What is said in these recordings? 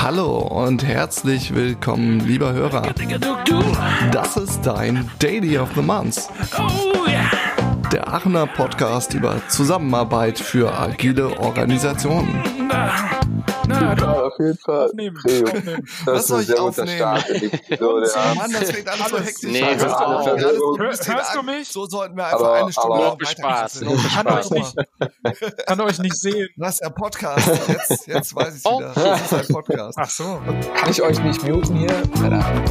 Hallo und herzlich willkommen, lieber Hörer. Das ist dein Daily of the Month. Der Aachener Podcast über Zusammenarbeit für agile Organisationen. Na, ja, auf jeden Fall. Aufnehmen. Aufnehmen. Das Was ist soll ich aufnehmen? Episode. ja. Mann, das fängt alles so hektisch Nee, an. hörst auf? ein Hör- hörst du mich? So sollten wir einfach Aber- eine Stunde aber- Spaß. weitermachen. Kann euch nicht, kann euch nicht sehen. Das ist der Podcast. Jetzt, jetzt weiß ich Oh. wieder. Das ist ein Podcast. Ach so. Kann ich euch nicht muten hier? Keine Ahnung.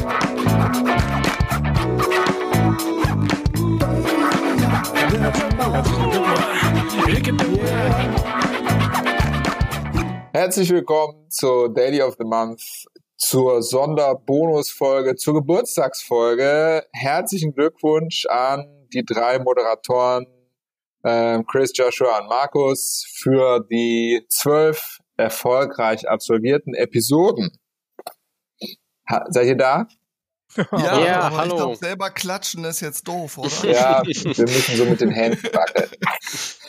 Herzlich willkommen zur Daily of the Month, zur Sonderbonusfolge, zur Geburtstagsfolge. Herzlichen Glückwunsch an die drei Moderatoren ähm, Chris, Joshua und Markus für die zwölf erfolgreich absolvierten Episoden. Ha, seid ihr da? Ja, Ja, aber hallo. ich glaube, selber klatschen ist jetzt doof, oder? Ja, wir müssen so mit den Händen wackeln.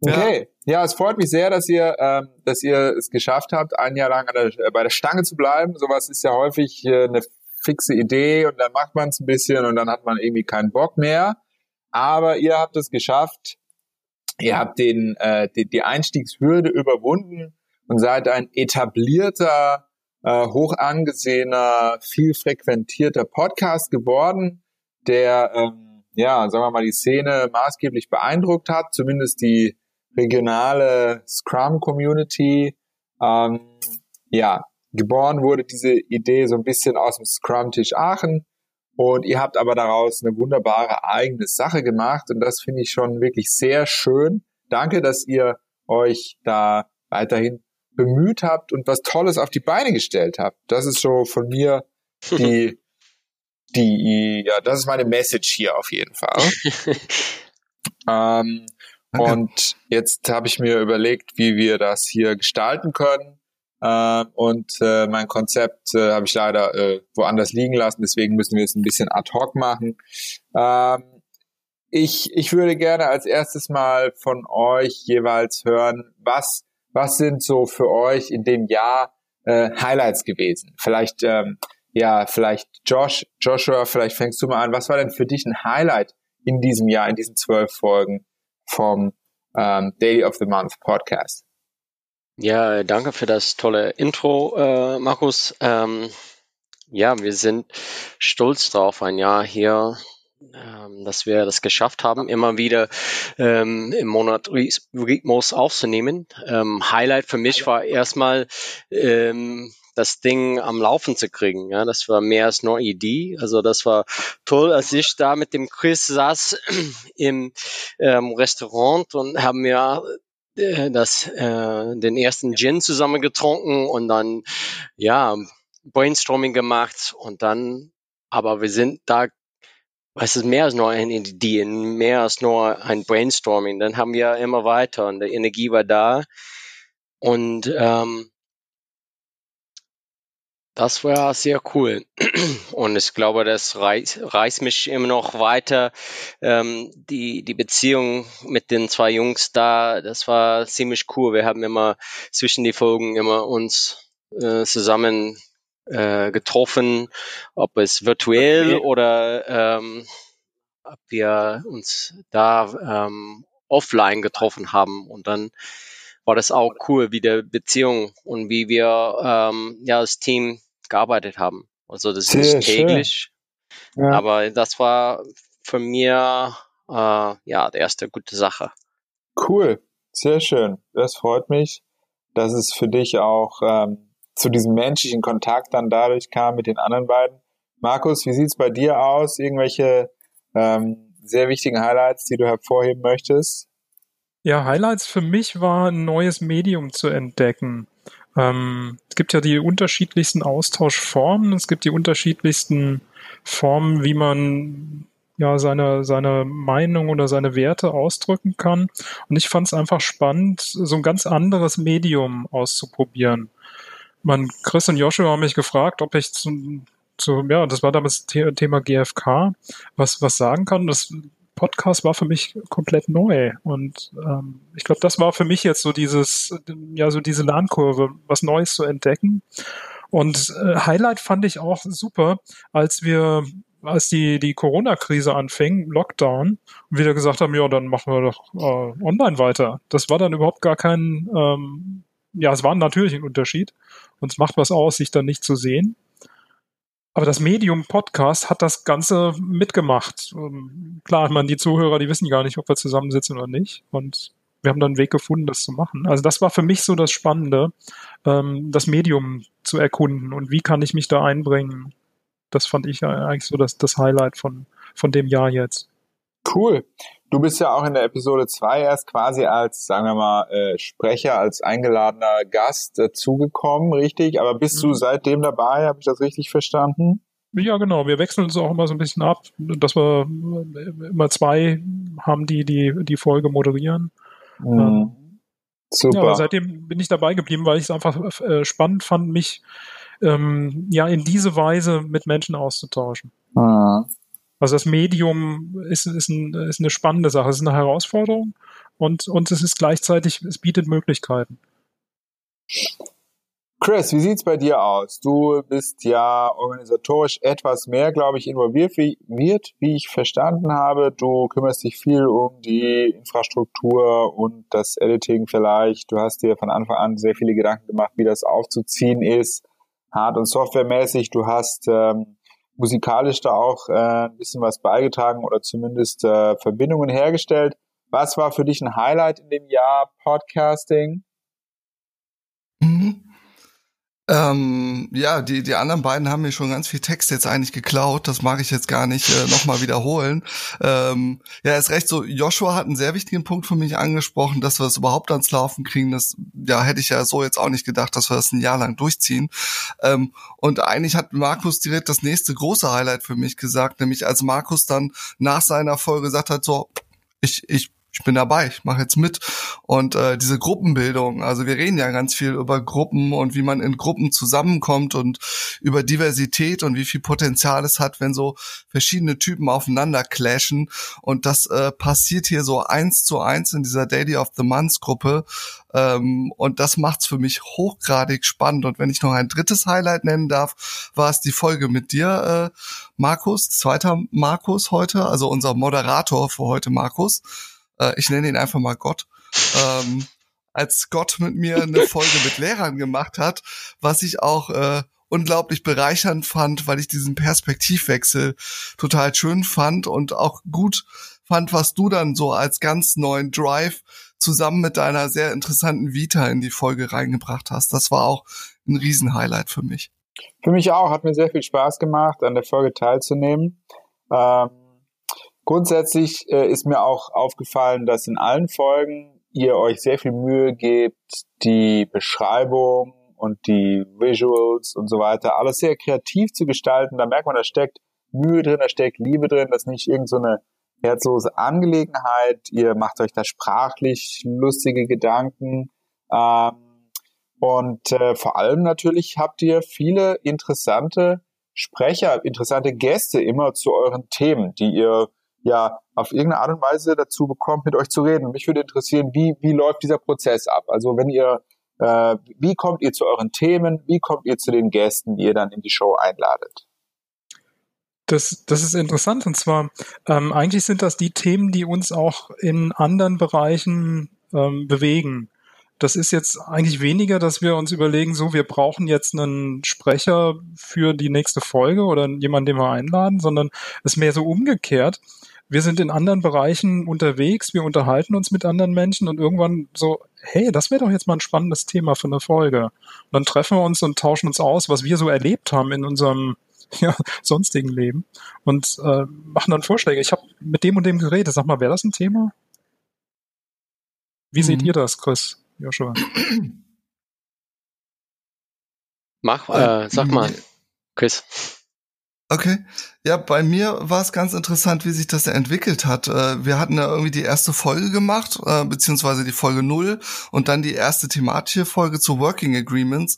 Okay, ja, es freut mich sehr, dass ihr, ähm, dass ihr es geschafft habt, ein Jahr lang an der, äh, bei der Stange zu bleiben. Sowas ist ja häufig äh, eine fixe Idee und dann macht man es ein bisschen und dann hat man irgendwie keinen Bock mehr. Aber ihr habt es geschafft. Ihr habt den, äh, die, die Einstiegshürde überwunden und seid ein etablierter, äh, hoch angesehener, viel frequentierter Podcast geworden, der ähm, ja, sagen wir mal, die Szene maßgeblich beeindruckt hat, zumindest die regionale Scrum-Community. Ähm, ja, geboren wurde diese Idee so ein bisschen aus dem Scrum-Tisch Aachen und ihr habt aber daraus eine wunderbare eigene Sache gemacht und das finde ich schon wirklich sehr schön. Danke, dass ihr euch da weiterhin bemüht habt und was Tolles auf die Beine gestellt habt. Das ist so von mir die, die, ja, das ist meine Message hier auf jeden Fall. ähm, Danke. und jetzt habe ich mir überlegt, wie wir das hier gestalten können. Äh, und äh, mein Konzept äh, habe ich leider äh, woanders liegen lassen, deswegen müssen wir es ein bisschen ad hoc machen. Ähm, ich, ich würde gerne als erstes mal von euch jeweils hören, was, was sind so für euch in dem Jahr äh, Highlights gewesen? Vielleicht, ähm, ja, vielleicht Josh, Joshua, vielleicht fängst du mal an. Was war denn für dich ein Highlight in diesem Jahr, in diesen zwölf Folgen vom ähm, Daily of the Month Podcast? Ja, danke für das tolle Intro, äh, Markus. Ähm, ja, wir sind stolz drauf, ein Jahr hier, ähm, dass wir das geschafft haben, immer wieder ähm, im Monat Rhyth- Rhythmus aufzunehmen. Ähm, Highlight für mich war erstmal ähm, das Ding am Laufen zu kriegen. Ja, das war mehr als nur Idee. Also das war toll, als ich da mit dem Chris saß im ähm, Restaurant und haben mir äh, das, äh, den ersten Gin zusammen getrunken und dann, ja, Brainstorming gemacht und dann, aber wir sind da, es ist mehr als nur eine Idee, mehr als nur ein Brainstorming. Dann haben wir immer weiter und die Energie war da und ähm, das war sehr cool. Und ich glaube, das reißt, reißt mich immer noch weiter. Ähm, die, die Beziehung mit den zwei Jungs da, das war ziemlich cool. Wir haben immer zwischen die Folgen immer uns äh, zusammen äh, getroffen, ob es virtuell oder ähm, ob wir uns da ähm, offline getroffen haben. Und dann war das auch cool, wie der Beziehung und wie wir ähm, ja als Team gearbeitet haben. Also das ist Sehr nicht täglich, Ja. aber das war für mir äh, ja die erste gute Sache. Cool, sehr schön. Das freut mich, dass es für dich auch ähm, zu diesem menschlichen Kontakt dann dadurch kam mit den anderen beiden. Markus, wie sieht's bei dir aus? Irgendwelche ähm, sehr wichtigen Highlights, die du hervorheben möchtest? Ja, Highlights für mich war ein neues Medium zu entdecken. Ähm, es gibt ja die unterschiedlichsten Austauschformen, es gibt die unterschiedlichsten Formen, wie man ja seine, seine Meinung oder seine Werte ausdrücken kann. Und ich fand es einfach spannend, so ein ganz anderes Medium auszuprobieren. Man, Chris und Joshua haben mich gefragt, ob ich zu, zu ja, das war damals The Thema GFK, was, was sagen kann. Das Podcast war für mich komplett neu. Und ähm, ich glaube, das war für mich jetzt so dieses, ja, so diese Lernkurve, was Neues zu entdecken. Und äh, Highlight fand ich auch super, als wir als die, die Corona-Krise anfing, Lockdown, und wieder gesagt haben, ja, dann machen wir doch äh, online weiter. Das war dann überhaupt gar kein, ähm, ja, es war natürlich ein Unterschied. Und es macht was aus, sich dann nicht zu sehen. Aber das Medium Podcast hat das Ganze mitgemacht. Ähm, klar, ich meine, die Zuhörer, die wissen gar nicht, ob wir zusammensitzen oder nicht. Und wir haben dann einen Weg gefunden, das zu machen. Also das war für mich so das Spannende, ähm, das Medium zu erkunden und wie kann ich mich da einbringen. Das fand ich eigentlich so das, das Highlight von, von dem Jahr jetzt. Cool. Du bist ja auch in der Episode 2 erst quasi als, sagen wir mal, äh, Sprecher, als eingeladener Gast dazugekommen, richtig? Aber bist mhm. du seitdem dabei? Habe ich das richtig verstanden? Ja, genau. Wir wechseln uns auch immer so ein bisschen ab, dass wir äh, immer zwei haben, die die, die Folge moderieren. Mhm. Ähm, Super. Ja, aber seitdem bin ich dabei geblieben, weil ich es einfach äh, spannend fand, mich ähm, ja in diese Weise mit Menschen auszutauschen. Mhm. Also das Medium ist, ist, ein, ist eine spannende Sache, es ist eine Herausforderung und, und es ist gleichzeitig, es bietet Möglichkeiten. Chris, wie sieht's bei dir aus? Du bist ja organisatorisch etwas mehr, glaube ich, involviert, wie, ich verstanden habe. Du kümmerst dich viel um die Infrastruktur und das Editing vielleicht. Du hast dir von Anfang an sehr viele Gedanken gemacht, wie das aufzuziehen ist, hard- und softwaremäßig. Du hast ähm, musikalisch da auch äh, ein bisschen was beigetragen oder zumindest äh, Verbindungen hergestellt. Was war für dich ein Highlight in dem Jahr Podcasting? Mhm. Ähm, ja, die, die anderen beiden haben mir schon ganz viel Text jetzt eigentlich geklaut. Das mag ich jetzt gar nicht äh, nochmal wiederholen. Ähm, ja, ist recht so. Joshua hat einen sehr wichtigen Punkt für mich angesprochen, dass wir es überhaupt ans Laufen kriegen. Das ja, hätte ich ja so jetzt auch nicht gedacht, dass wir das ein Jahr lang durchziehen. Ähm, und eigentlich hat Markus direkt das nächste große Highlight für mich gesagt, nämlich als Markus dann nach seiner Folge gesagt hat, so, ich, ich ich bin dabei, ich mache jetzt mit. Und äh, diese Gruppenbildung, also wir reden ja ganz viel über Gruppen und wie man in Gruppen zusammenkommt und über Diversität und wie viel Potenzial es hat, wenn so verschiedene Typen aufeinander clashen. Und das äh, passiert hier so eins zu eins in dieser Daily of the Months Gruppe. Ähm, und das macht's für mich hochgradig spannend. Und wenn ich noch ein drittes Highlight nennen darf, war es die Folge mit dir, äh, Markus, zweiter Markus heute, also unser Moderator für heute, Markus äh, ich nenne ihn einfach mal Gott, ähm, als Gott mit mir eine Folge mit Lehrern gemacht hat, was ich auch äh, unglaublich bereichernd fand, weil ich diesen Perspektivwechsel total schön fand und auch gut fand, was du dann so als ganz neuen Drive zusammen mit deiner sehr interessanten Vita in die Folge reingebracht hast. Das war auch ein Riesenhighlight für mich. Für mich auch, hat mir sehr viel Spaß gemacht, an der Folge teilzunehmen. Ähm, Grundsätzlich äh, ist mir auch aufgefallen, dass in allen Folgen ihr euch sehr viel Mühe gebt, die Beschreibung und die Visuals und so weiter, alles sehr kreativ zu gestalten. Da merkt man, da steckt Mühe drin, da steckt Liebe drin, das ist nicht irgendeine so herzlose Angelegenheit. Ihr macht euch da sprachlich lustige Gedanken. Ähm, und äh, vor allem natürlich habt ihr viele interessante Sprecher, interessante Gäste immer zu euren Themen, die ihr ja auf irgendeine Art und Weise dazu bekommt, mit euch zu reden. mich würde interessieren, wie, wie läuft dieser Prozess ab? Also wenn ihr, äh, wie kommt ihr zu euren Themen? Wie kommt ihr zu den Gästen, die ihr dann in die Show einladet? Das, das ist interessant und zwar ähm, eigentlich sind das die Themen, die uns auch in anderen Bereichen ähm, bewegen. Das ist jetzt eigentlich weniger, dass wir uns überlegen, so, wir brauchen jetzt einen Sprecher für die nächste Folge oder jemanden, den wir einladen, sondern es ist mehr so umgekehrt wir sind in anderen Bereichen unterwegs, wir unterhalten uns mit anderen Menschen und irgendwann so, hey, das wäre doch jetzt mal ein spannendes Thema für eine Folge. Und dann treffen wir uns und tauschen uns aus, was wir so erlebt haben in unserem ja, sonstigen Leben und äh, machen dann Vorschläge. Ich habe mit dem und dem geredet. Sag mal, wäre das ein Thema? Wie mhm. seht ihr das, Chris, Joshua? Mach, äh, sag mal, Chris. Okay. Ja, bei mir war es ganz interessant, wie sich das entwickelt hat. Äh, wir hatten ja irgendwie die erste Folge gemacht, äh, beziehungsweise die Folge null und dann die erste thematische Folge zu Working Agreements.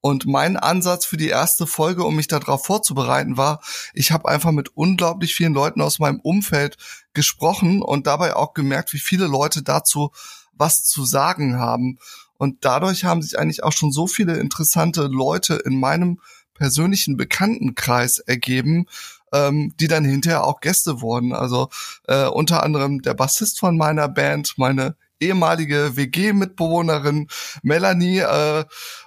Und mein Ansatz für die erste Folge, um mich darauf vorzubereiten, war, ich habe einfach mit unglaublich vielen Leuten aus meinem Umfeld gesprochen und dabei auch gemerkt, wie viele Leute dazu was zu sagen haben. Und dadurch haben sich eigentlich auch schon so viele interessante Leute in meinem persönlichen Bekanntenkreis ergeben, ähm, die dann hinterher auch Gäste wurden. Also äh, unter anderem der Bassist von meiner Band, meine ehemalige WG-Mitbewohnerin Melanie, äh,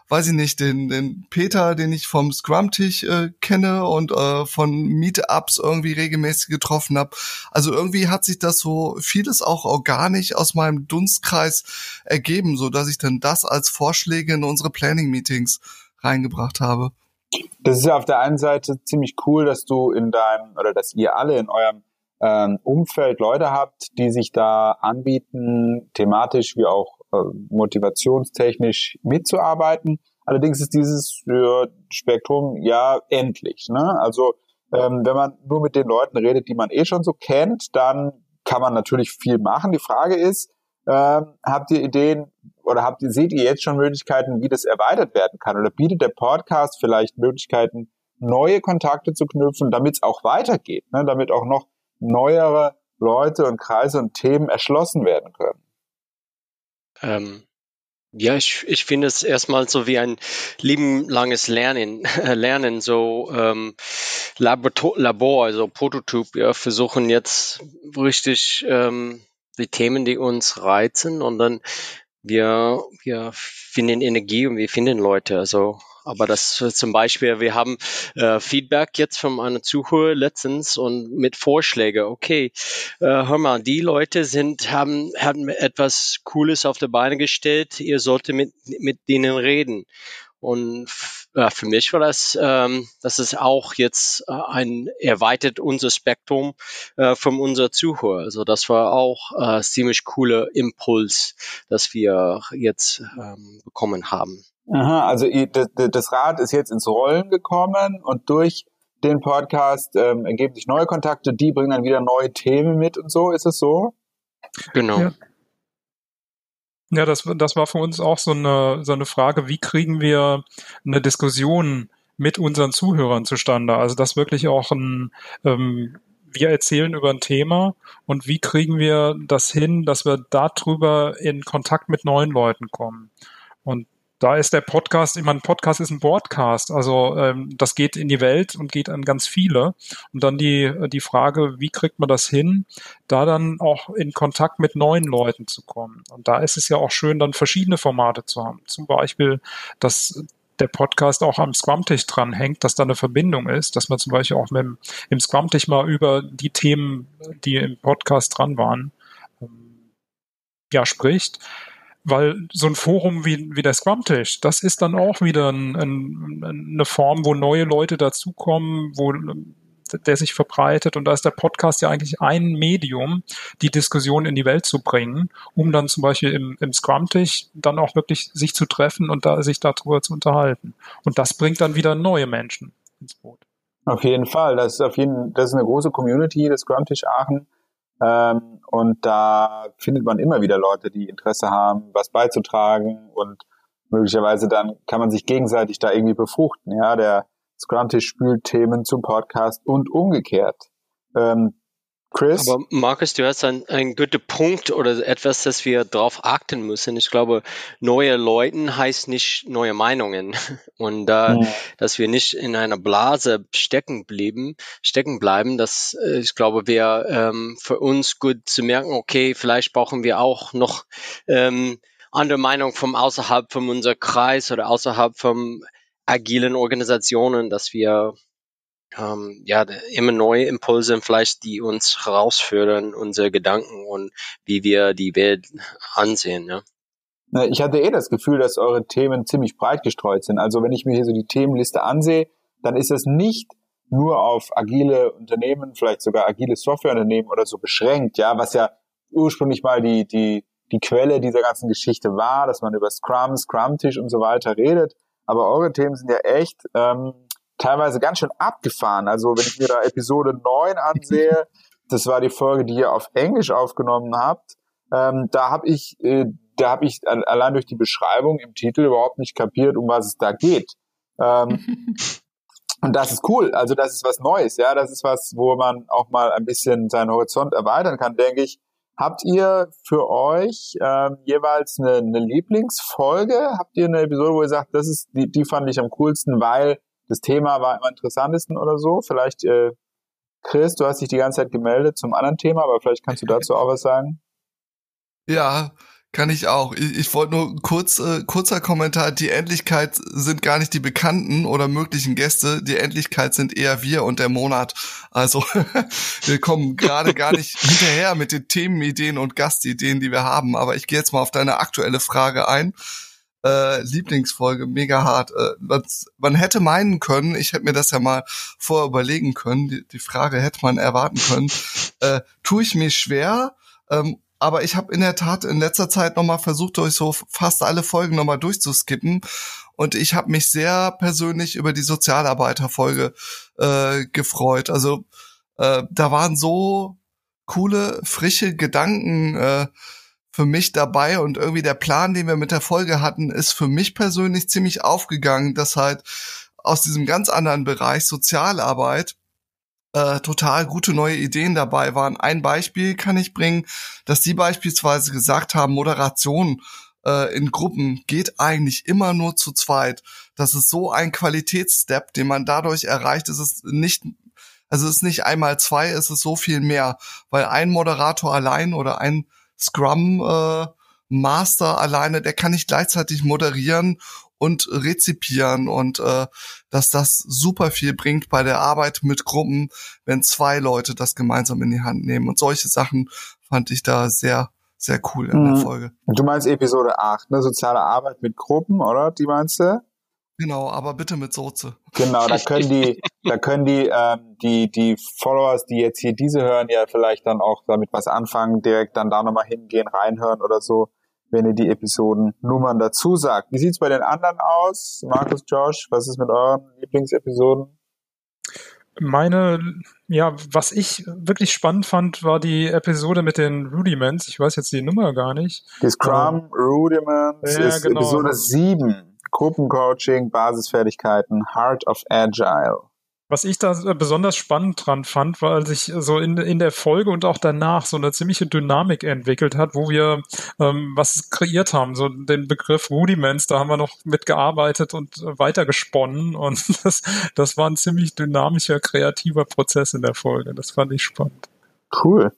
weiß ich nicht, den, den Peter, den ich vom Scrum-Tisch äh, kenne und äh, von Meetups irgendwie regelmäßig getroffen habe. Also irgendwie hat sich das so vieles auch organisch aus meinem Dunstkreis ergeben, so dass ich dann das als Vorschläge in unsere Planning-Meetings reingebracht habe. Das ist ja auf der einen Seite ziemlich cool, dass du in deinem oder dass ihr alle in eurem ähm, Umfeld Leute habt, die sich da anbieten, thematisch wie auch äh, motivationstechnisch mitzuarbeiten. Allerdings ist dieses äh, Spektrum ja endlich. Ne? Also ähm, wenn man nur mit den Leuten redet, die man eh schon so kennt, dann kann man natürlich viel machen. Die Frage ist, äh, habt ihr Ideen oder habt ihr, seht ihr jetzt schon Möglichkeiten, wie das erweitert werden kann? Oder bietet der Podcast vielleicht Möglichkeiten, neue Kontakte zu knüpfen, damit es auch weitergeht, ne? damit auch noch neuere Leute und Kreise und Themen erschlossen werden können? Ähm, ja, ich, ich finde es erstmal so wie ein lebenlanges Lernen, Lernen so ähm, Labor, Labor, also Prototyp. Wir versuchen jetzt richtig ähm, die Themen, die uns reizen und dann wir, wir finden Energie und wir finden Leute. Also aber das äh, zum Beispiel, wir haben äh, Feedback jetzt von einer Zuhörer letztens und mit Vorschläge. Okay, äh, hör mal, die Leute sind haben haben etwas Cooles auf die Beine gestellt. Ihr solltet mit mit denen reden. Und äh, für mich war das, ähm, das ist auch jetzt äh, ein erweitert unser Spektrum äh, von unserer Zuhörer. Also das war auch äh, ziemlich cooler Impuls, dass wir jetzt ähm, bekommen haben. Aha, also das Rad ist jetzt ins Rollen gekommen und durch den Podcast ähm, ergeben sich neue Kontakte, die bringen dann wieder neue Themen mit und so, ist es so? Genau. Ja. Ja, das, das war für uns auch so eine, so eine Frage, wie kriegen wir eine Diskussion mit unseren Zuhörern zustande? Also das wirklich auch ein, ähm, wir erzählen über ein Thema und wie kriegen wir das hin, dass wir darüber in Kontakt mit neuen Leuten kommen? Und da ist der Podcast, ich meine, Podcast ist ein Broadcast, also ähm, das geht in die Welt und geht an ganz viele. Und dann die, die Frage, wie kriegt man das hin, da dann auch in Kontakt mit neuen Leuten zu kommen. Und da ist es ja auch schön, dann verschiedene Formate zu haben. Zum Beispiel, dass der Podcast auch am Scrum-Tisch dranhängt, dass da eine Verbindung ist, dass man zum Beispiel auch mit dem, im Scrum-Tisch mal über die Themen, die im Podcast dran waren, ähm, ja, spricht weil so ein Forum wie, wie der Scrum-Tisch, das ist dann auch wieder ein, ein, eine Form, wo neue Leute dazukommen, wo der sich verbreitet. Und da ist der Podcast ja eigentlich ein Medium, die Diskussion in die Welt zu bringen, um dann zum Beispiel im, im Scrum-Tisch dann auch wirklich sich zu treffen und da, sich darüber zu unterhalten. Und das bringt dann wieder neue Menschen ins Boot. Auf jeden Fall. Das ist auf jeden, das ist eine große Community, das Scrum-Tisch Aachen. Ähm, und da findet man immer wieder Leute, die Interesse haben, was beizutragen und möglicherweise dann kann man sich gegenseitig da irgendwie befruchten. Ja, der Scrum-Tisch spült Themen zum Podcast und umgekehrt. Ähm, Chris? Aber Markus, du hast einen, einen guten Punkt oder etwas, das wir darauf achten müssen. Ich glaube, neue Leuten heißt nicht neue Meinungen. Und äh, ja. dass wir nicht in einer Blase stecken bleiben, stecken bleiben, das, äh, ich glaube, wäre ähm, für uns gut zu merken, okay, vielleicht brauchen wir auch noch ähm, andere Meinungen vom außerhalb von unserem Kreis oder außerhalb von agilen Organisationen, dass wir ähm, ja, immer neue Impulse vielleicht, die uns herausführen, unsere Gedanken und wie wir die Welt ansehen. Ja. Ich hatte eh das Gefühl, dass eure Themen ziemlich breit gestreut sind. Also wenn ich mir hier so die Themenliste ansehe, dann ist es nicht nur auf agile Unternehmen, vielleicht sogar agile Softwareunternehmen oder so beschränkt, ja, was ja ursprünglich mal die, die, die Quelle dieser ganzen Geschichte war, dass man über Scrum, Scrum-Tisch und so weiter redet. Aber eure Themen sind ja echt ähm, teilweise ganz schön abgefahren. Also wenn ich mir da Episode 9 ansehe, das war die Folge, die ihr auf Englisch aufgenommen habt, ähm, da habe ich, äh, da habe ich allein durch die Beschreibung im Titel überhaupt nicht kapiert, um was es da geht. Ähm, und das ist cool. Also das ist was Neues, ja. Das ist was, wo man auch mal ein bisschen seinen Horizont erweitern kann, denke ich. Habt ihr für euch ähm, jeweils eine, eine Lieblingsfolge? Habt ihr eine Episode, wo ihr sagt, das ist die, die fand ich am coolsten, weil das Thema war am interessantesten oder so? Vielleicht, äh, Chris, du hast dich die ganze Zeit gemeldet zum anderen Thema, aber vielleicht kannst du dazu auch was sagen. Ja, kann ich auch. Ich, ich wollte nur kurz, äh, kurzer Kommentar. Die Endlichkeit sind gar nicht die Bekannten oder möglichen Gäste. Die Endlichkeit sind eher wir und der Monat. Also wir kommen gerade gar nicht hinterher mit den Themenideen und Gastideen, die wir haben. Aber ich gehe jetzt mal auf deine aktuelle Frage ein. Äh, Lieblingsfolge, mega hart. Äh, was, man hätte meinen können, ich hätte mir das ja mal vorher überlegen können, die, die Frage hätte man erwarten können, äh, tue ich mir schwer, ähm, aber ich habe in der Tat in letzter Zeit nochmal versucht, durch so fast alle Folgen nochmal durchzuskippen. Und ich habe mich sehr persönlich über die Sozialarbeiterfolge äh, gefreut. Also äh, da waren so coole, frische Gedanken äh, für mich dabei und irgendwie der Plan, den wir mit der Folge hatten, ist für mich persönlich ziemlich aufgegangen, dass halt aus diesem ganz anderen Bereich Sozialarbeit äh, total gute neue Ideen dabei waren. Ein Beispiel kann ich bringen, dass die beispielsweise gesagt haben, Moderation äh, in Gruppen geht eigentlich immer nur zu zweit. Das ist so ein Qualitätsstep, den man dadurch erreicht. Es ist nicht, also es ist nicht einmal zwei, es ist so viel mehr, weil ein Moderator allein oder ein Scrum äh, Master alleine, der kann nicht gleichzeitig moderieren und rezipieren und äh, dass das super viel bringt bei der Arbeit mit Gruppen, wenn zwei Leute das gemeinsam in die Hand nehmen. Und solche Sachen fand ich da sehr, sehr cool in mhm. der Folge. Du meinst Episode 8, ne? Soziale Arbeit mit Gruppen, oder? Die meinst du? Genau, aber bitte mit Soße. Genau, da können die, da können die, ähm, die, die Followers, die jetzt hier diese hören, ja vielleicht dann auch damit was anfangen, direkt dann da nochmal hingehen, reinhören oder so wenn ihr die Episodennummern dazu sagt. Wie sieht's bei den anderen aus? Markus, Josh, was ist mit euren Lieblingsepisoden? Meine, ja, was ich wirklich spannend fand, war die Episode mit den Rudiments. Ich weiß jetzt die Nummer gar nicht. Die Scrum ähm, Rudiments ja, ist genau. Episode 7. Gruppencoaching, Basisfertigkeiten, Heart of Agile. Was ich da besonders spannend dran fand, war, als sich so in, in der Folge und auch danach so eine ziemliche Dynamik entwickelt hat, wo wir ähm, was kreiert haben. So den Begriff Rudiments, da haben wir noch mitgearbeitet und weitergesponnen und das, das war ein ziemlich dynamischer, kreativer Prozess in der Folge. Das fand ich spannend. Cool.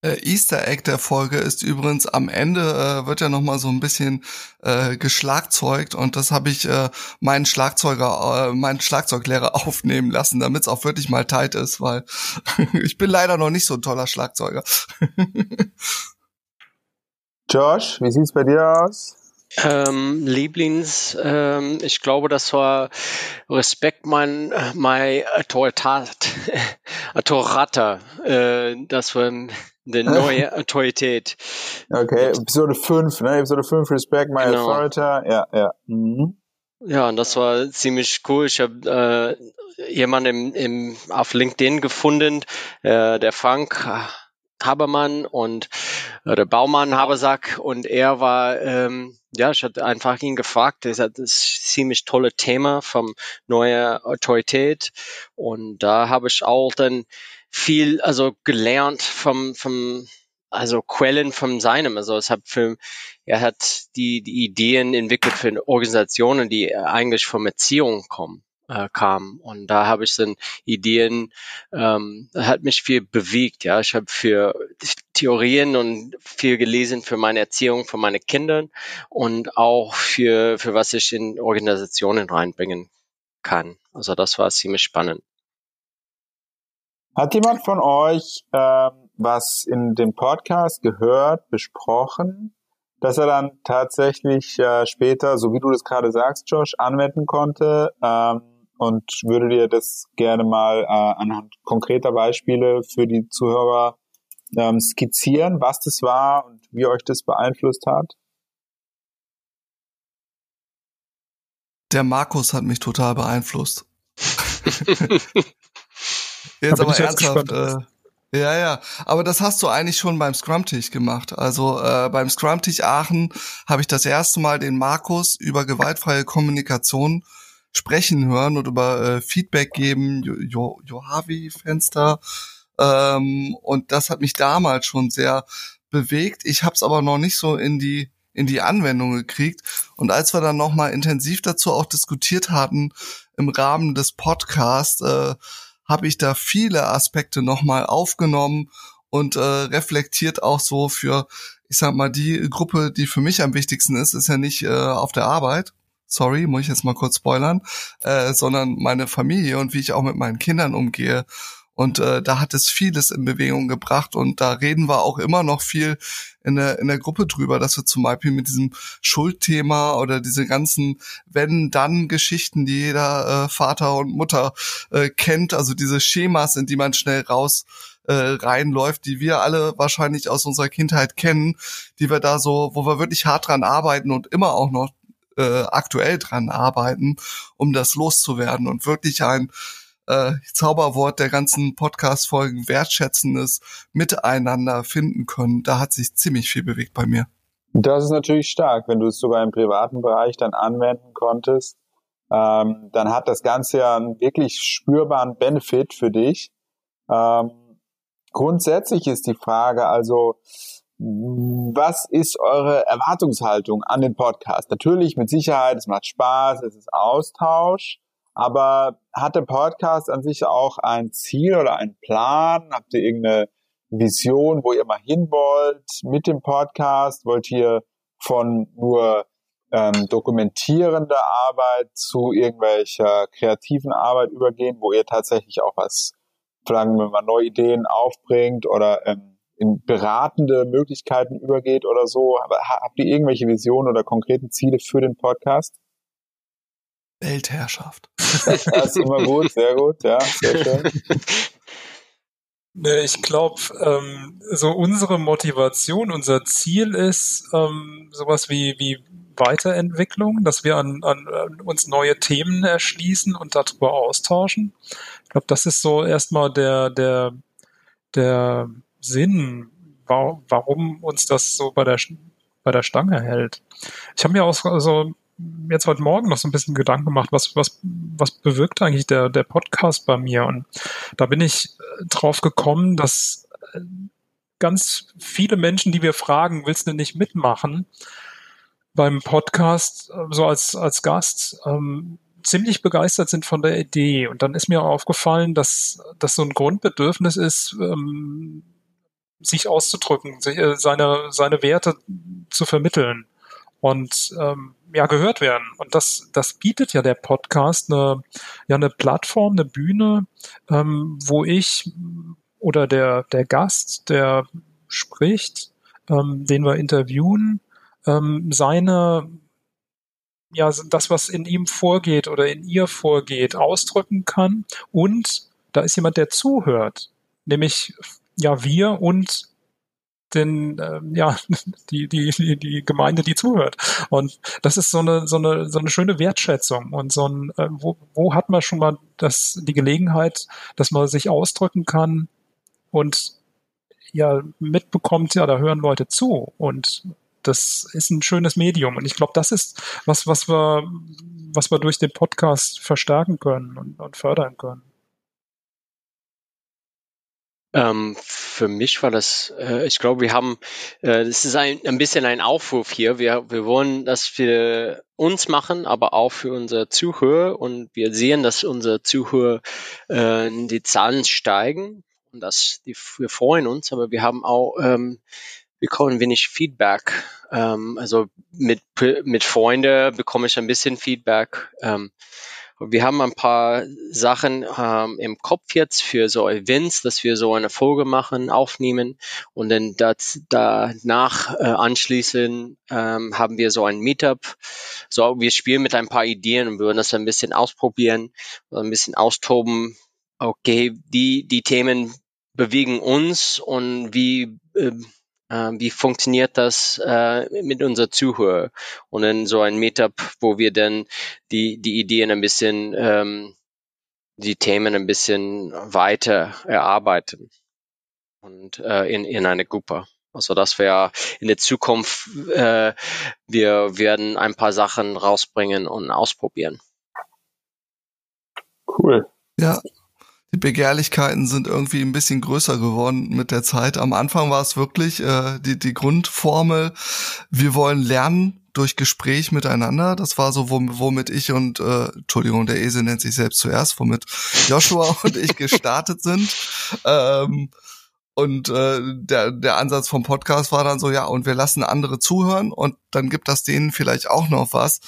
Äh, Easter Egg der Folge ist übrigens am Ende äh, wird ja noch mal so ein bisschen äh, geschlagzeugt und das habe ich äh, meinen Schlagzeuger, äh, meinen Schlagzeuglehrer aufnehmen lassen, damit es auch wirklich mal tight ist, weil ich bin leider noch nicht so ein toller Schlagzeuger. Josh, wie sieht's bei dir aus? Ähm, Lieblings, ähm, ich glaube, das war Respekt mein, mein Autorität, Autorata, äh, das war die neue Autorität. Okay, Episode 5, ne? Episode 5, Respect My genau. Authority. Ja, ja. Mhm. Ja, und das war ziemlich cool. Ich habe äh, jemanden im, im, auf LinkedIn gefunden, äh, der Frank Habermann und äh, der Baumann Habersack und er war, ähm, ja, ich hatte einfach ihn gefragt, er hat das ziemlich tolle Thema vom neue Autorität und da habe ich auch dann viel, also gelernt vom, vom, also Quellen von seinem. Also es hat für, er hat die, die Ideen entwickelt für Organisationen, die eigentlich von Erziehung kommen äh, kam. Und da habe ich dann Ideen, ähm, hat mich viel bewegt. Ja, ich habe für Theorien und viel gelesen für meine Erziehung, für meine Kinder und auch für für was ich in Organisationen reinbringen kann. Also das war ziemlich spannend. Hat jemand von euch ähm, was in dem Podcast gehört, besprochen, dass er dann tatsächlich äh, später, so wie du das gerade sagst, Josh, anwenden konnte? Ähm, und würde dir das gerne mal äh, anhand konkreter Beispiele für die Zuhörer ähm, skizzieren, was das war und wie euch das beeinflusst hat? Der Markus hat mich total beeinflusst. Jetzt aber ernsthaft. Äh, Ja, ja, aber das hast du eigentlich schon beim Scrum-Tisch gemacht. Also äh, beim Scrum-Tisch Aachen habe ich das erste Mal den Markus über gewaltfreie Kommunikation sprechen hören und über äh, Feedback geben, jo Johavi-Fenster. Ähm, und das hat mich damals schon sehr bewegt. Ich habe es aber noch nicht so in die in die Anwendung gekriegt. Und als wir dann nochmal intensiv dazu auch diskutiert hatten im Rahmen des Podcasts, äh, habe ich da viele Aspekte nochmal aufgenommen und äh, reflektiert auch so für, ich sag mal, die Gruppe, die für mich am wichtigsten ist, ist ja nicht äh, auf der Arbeit. Sorry, muss ich jetzt mal kurz spoilern, äh, sondern meine Familie und wie ich auch mit meinen Kindern umgehe. Und äh, da hat es vieles in Bewegung gebracht und da reden wir auch immer noch viel in der, in der Gruppe drüber, dass wir zum Beispiel mit diesem Schuldthema oder diese ganzen Wenn-Dann-Geschichten, die jeder äh, Vater und Mutter äh, kennt, also diese Schemas, in die man schnell raus äh, reinläuft, die wir alle wahrscheinlich aus unserer Kindheit kennen, die wir da so, wo wir wirklich hart dran arbeiten und immer auch noch äh, aktuell dran arbeiten, um das loszuwerden und wirklich ein äh, Zauberwort der ganzen Podcast-Folgen wertschätzendes Miteinander finden können. Da hat sich ziemlich viel bewegt bei mir. Das ist natürlich stark, wenn du es sogar im privaten Bereich dann anwenden konntest. Ähm, dann hat das Ganze ja einen wirklich spürbaren Benefit für dich. Ähm, grundsätzlich ist die Frage also, was ist eure Erwartungshaltung an den Podcast? Natürlich mit Sicherheit, es macht Spaß, es ist Austausch. Aber hat der Podcast an sich auch ein Ziel oder einen Plan? Habt ihr irgendeine Vision, wo ihr mal hin wollt mit dem Podcast? Wollt ihr von nur ähm, dokumentierender Arbeit zu irgendwelcher kreativen Arbeit übergehen, wo ihr tatsächlich auch was, sagen wir mal, neue Ideen aufbringt oder ähm, in beratende Möglichkeiten übergeht oder so? Habt ihr irgendwelche Visionen oder konkreten Ziele für den Podcast? Weltherrschaft. das ist immer gut, sehr gut, ja, sehr schön. Ich glaube, ähm, so unsere Motivation, unser Ziel ist ähm, sowas wie, wie Weiterentwicklung, dass wir an, an, an uns neue Themen erschließen und darüber austauschen. Ich glaube, das ist so erstmal der, der, der Sinn, warum uns das so bei der, bei der Stange hält. Ich habe mir auch so jetzt heute Morgen noch so ein bisschen Gedanken gemacht, was, was, was bewirkt eigentlich der, der Podcast bei mir? Und da bin ich äh, drauf gekommen, dass äh, ganz viele Menschen, die wir fragen, willst du nicht mitmachen? Beim Podcast, äh, so als, als Gast, ähm, ziemlich begeistert sind von der Idee. Und dann ist mir aufgefallen, dass das so ein Grundbedürfnis ist, ähm, sich auszudrücken, sich, äh, seine, seine Werte zu vermitteln und ähm, ja gehört werden. Und das, das bietet ja der Podcast eine, ja eine Plattform, eine Bühne, ähm, wo ich oder der der Gast, der spricht, ähm, den wir interviewen, ähm, seine ja das, was in ihm vorgeht oder in ihr vorgeht, ausdrücken kann. Und da ist jemand, der zuhört, nämlich ja wir und den, äh, ja, die, die, die, die Gemeinde, die zuhört. Und das ist so eine, so eine, so eine schöne Wertschätzung und so ein, äh, wo, wo hat man schon mal das, die Gelegenheit, dass man sich ausdrücken kann und ja, mitbekommt, ja, da hören Leute zu und das ist ein schönes Medium und ich glaube, das ist was, was wir, was wir durch den Podcast verstärken können und, und fördern können. Ähm, für mich war das, äh, ich glaube, wir haben, äh, das ist ein, ein bisschen ein Aufruf hier. Wir, wir wollen das für uns machen, aber auch für unsere Zuhörer und wir sehen, dass unsere Zuhörer äh, die Zahlen steigen und das, die, wir freuen uns, aber wir haben auch, ähm, wir bekommen wenig Feedback. Ähm, also mit, mit Freunden bekomme ich ein bisschen Feedback. Ähm, wir haben ein paar Sachen ähm, im Kopf jetzt für so Events, dass wir so eine Folge machen, aufnehmen und dann das, danach äh, anschließend ähm, haben wir so ein Meetup. So, wir spielen mit ein paar Ideen und würden das ein bisschen ausprobieren, ein bisschen austoben. Okay, die, die Themen bewegen uns und wie äh, wie funktioniert das äh, mit unserer Zuhörer und dann so ein Meetup, wo wir dann die, die Ideen ein bisschen, ähm, die Themen ein bisschen weiter erarbeiten. und äh, in, in eine Gruppe. Also das wäre in der Zukunft, äh, wir werden ein paar Sachen rausbringen und ausprobieren. Cool. Ja, die Begehrlichkeiten sind irgendwie ein bisschen größer geworden mit der Zeit. Am Anfang war es wirklich äh, die, die Grundformel, wir wollen lernen durch Gespräch miteinander. Das war so, womit ich und, äh, Entschuldigung, der Esel nennt sich selbst zuerst, womit Joshua und ich gestartet sind. Ähm, und äh, der, der Ansatz vom Podcast war dann so, ja, und wir lassen andere zuhören und dann gibt das denen vielleicht auch noch was.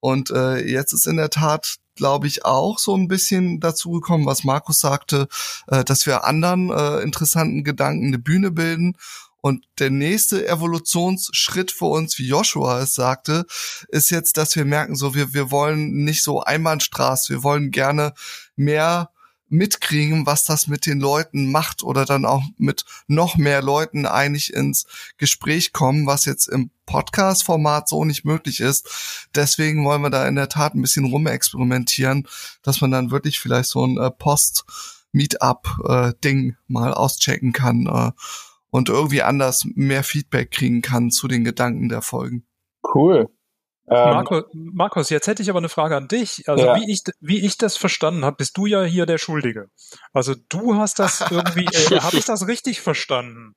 Und äh, jetzt ist in der Tat glaube ich, auch so ein bisschen dazu gekommen, was Markus sagte, äh, dass wir anderen äh, interessanten Gedanken eine Bühne bilden. Und der nächste Evolutionsschritt für uns, wie Joshua es sagte, ist jetzt, dass wir merken, so wir, wir wollen nicht so Einbahnstraße, wir wollen gerne mehr mitkriegen, was das mit den Leuten macht oder dann auch mit noch mehr Leuten eigentlich ins Gespräch kommen, was jetzt im Podcast-Format so nicht möglich ist. Deswegen wollen wir da in der Tat ein bisschen rumexperimentieren, dass man dann wirklich vielleicht so ein äh, Post-Meetup-Ding äh, mal auschecken kann äh, und irgendwie anders mehr Feedback kriegen kann zu den Gedanken der Folgen. Cool. Ähm, Markus, Markus, jetzt hätte ich aber eine Frage an dich. Also ja. wie ich wie ich das verstanden habe, bist du ja hier der Schuldige. Also du hast das irgendwie, äh, habe ich das richtig verstanden?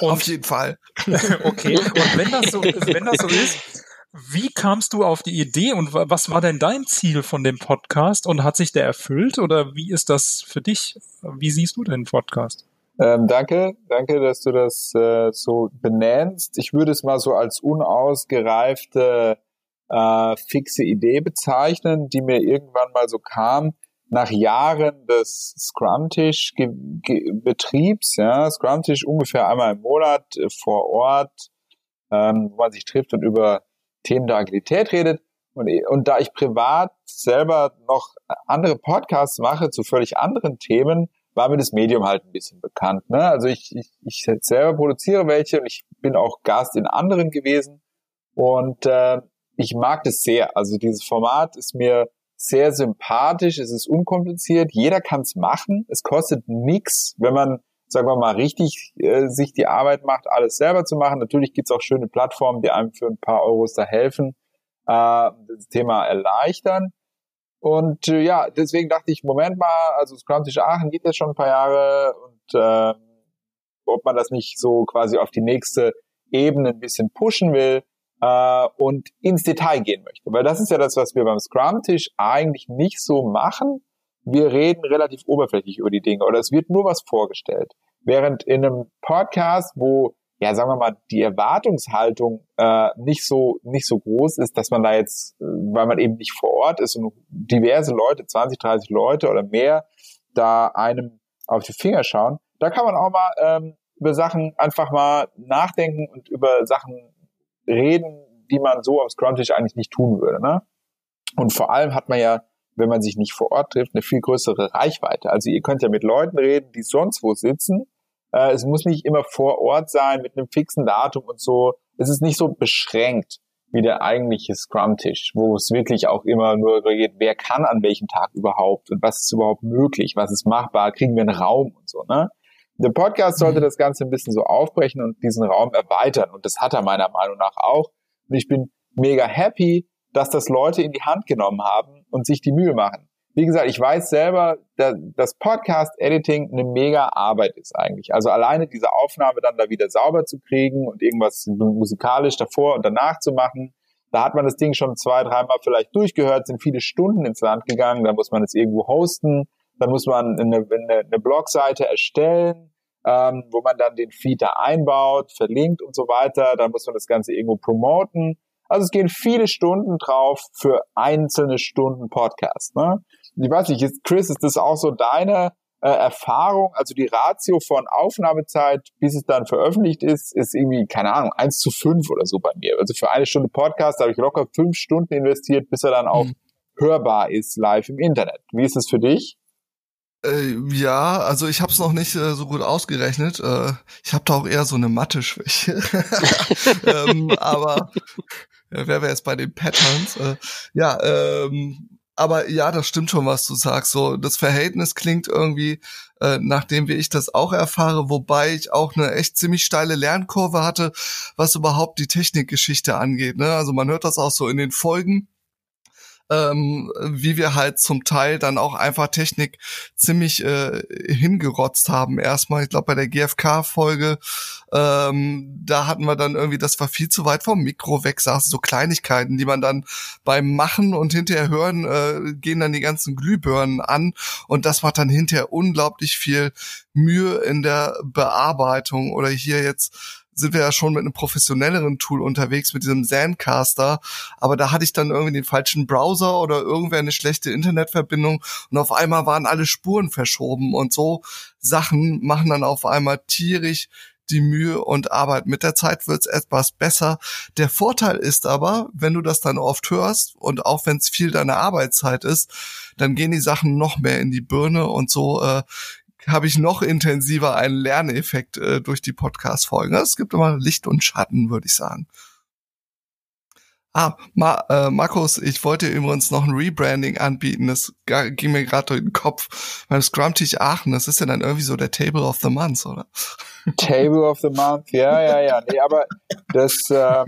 Und, auf jeden Fall. okay. Und wenn das so, wenn das so ist, wie kamst du auf die Idee und was war denn dein Ziel von dem Podcast und hat sich der erfüllt oder wie ist das für dich? Wie siehst du den Podcast? Ähm, danke, danke, dass du das äh, so benennst. Ich würde es mal so als unausgereifte äh, fixe Idee bezeichnen, die mir irgendwann mal so kam nach Jahren des Scrum-Tisch-Betriebs. Ja, Scrum-Tisch ungefähr einmal im Monat äh, vor Ort, ähm, wo man sich trifft und über Themen der Agilität redet. Und, und da ich privat selber noch andere Podcasts mache zu völlig anderen Themen, war mir das Medium halt ein bisschen bekannt. Ne? Also ich, ich, ich selber produziere welche und ich bin auch Gast in anderen gewesen. Und äh, ich mag das sehr. Also dieses Format ist mir sehr sympathisch, es ist unkompliziert, jeder kann es machen, es kostet nichts, wenn man, sagen wir mal, richtig äh, sich die Arbeit macht, alles selber zu machen. Natürlich gibt's auch schöne Plattformen, die einem für ein paar Euros da helfen, äh, das Thema erleichtern. Und äh, ja, deswegen dachte ich, Moment mal, also Scrum Tisch Aachen gibt es schon ein paar Jahre und äh, ob man das nicht so quasi auf die nächste Ebene ein bisschen pushen will, äh, und ins Detail gehen möchte. Weil das ist ja das, was wir beim Scrum-Tisch eigentlich nicht so machen. Wir reden relativ oberflächlich über die Dinge oder es wird nur was vorgestellt. Während in einem Podcast, wo ja, sagen wir mal, die Erwartungshaltung äh, nicht so nicht so groß ist, dass man da jetzt, äh, weil man eben nicht vor Ort ist und diverse Leute, 20, 30 Leute oder mehr, da einem auf die Finger schauen, da kann man auch mal ähm, über Sachen einfach mal nachdenken und über Sachen reden, die man so am Scrum-Tisch eigentlich nicht tun würde. Ne? Und vor allem hat man ja, wenn man sich nicht vor Ort trifft, eine viel größere Reichweite. Also ihr könnt ja mit Leuten reden, die sonst wo sitzen. Äh, es muss nicht immer vor Ort sein mit einem fixen Datum und so. Es ist nicht so beschränkt wie der eigentliche Scrum-Tisch, wo es wirklich auch immer nur geht, wer kann an welchem Tag überhaupt und was ist überhaupt möglich, was ist machbar, kriegen wir einen Raum und so. Ne? Der Podcast sollte mhm. das Ganze ein bisschen so aufbrechen und diesen Raum erweitern. Und das hat er meiner Meinung nach auch. Und ich bin mega happy, dass das Leute in die Hand genommen haben und sich die Mühe machen. Wie gesagt, ich weiß selber, dass Podcast-Editing eine mega Arbeit ist eigentlich. Also alleine diese Aufnahme dann da wieder sauber zu kriegen und irgendwas musikalisch davor und danach zu machen, da hat man das Ding schon zwei, dreimal vielleicht durchgehört, sind viele Stunden ins Land gegangen, da muss man es irgendwo hosten, dann muss man eine, eine, eine Blogseite erstellen, ähm, wo man dann den Feed da einbaut, verlinkt und so weiter. Dann muss man das Ganze irgendwo promoten. Also es gehen viele Stunden drauf für einzelne Stunden Podcast. Ne? Ich weiß nicht, Chris, ist das auch so deine äh, Erfahrung? Also die Ratio von Aufnahmezeit, bis es dann veröffentlicht ist, ist irgendwie, keine Ahnung, eins zu fünf oder so bei mir. Also für eine Stunde Podcast habe ich locker fünf Stunden investiert, bis er dann auch mhm. hörbar ist live im Internet. Wie ist es für dich? Äh, ja, also ich habe es noch nicht äh, so gut ausgerechnet. Äh, ich habe da auch eher so eine Mathe-Schwäche. ähm, aber äh, wer wäre jetzt bei den Patterns? Äh, ja, ähm, aber ja, das stimmt schon, was du sagst. So, das Verhältnis klingt irgendwie, äh, nachdem wie ich das auch erfahre, wobei ich auch eine echt ziemlich steile Lernkurve hatte, was überhaupt die Technikgeschichte angeht. Ne? Also man hört das auch so in den Folgen ähm, wie wir halt zum Teil dann auch einfach Technik ziemlich äh, hingerotzt haben. Erstmal, ich glaube bei der GFK-Folge, ähm, da hatten wir dann irgendwie, das war viel zu weit vom Mikro weg, saßen so Kleinigkeiten, die man dann beim Machen und hinterher hören, äh, gehen dann die ganzen Glühbirnen an und das macht dann hinterher unglaublich viel Mühe in der Bearbeitung oder hier jetzt sind wir ja schon mit einem professionelleren Tool unterwegs, mit diesem Zencaster. Aber da hatte ich dann irgendwie den falschen Browser oder irgendwer eine schlechte Internetverbindung und auf einmal waren alle Spuren verschoben und so Sachen machen dann auf einmal tierisch die Mühe und Arbeit. Mit der Zeit wird's etwas besser. Der Vorteil ist aber, wenn du das dann oft hörst und auch wenn es viel deiner Arbeitszeit ist, dann gehen die Sachen noch mehr in die Birne und so äh, habe ich noch intensiver einen Lerneffekt äh, durch die Podcast-Folgen. Es gibt immer Licht und Schatten, würde ich sagen. Ah, Ma äh, Markus, ich wollte übrigens noch ein Rebranding anbieten. Das ging mir gerade durch den Kopf. Beim Scrum-Tisch Aachen, das ist ja dann irgendwie so der Table of the Month, oder? Table of the Month, ja, ja, ja. Nee, aber das, äh,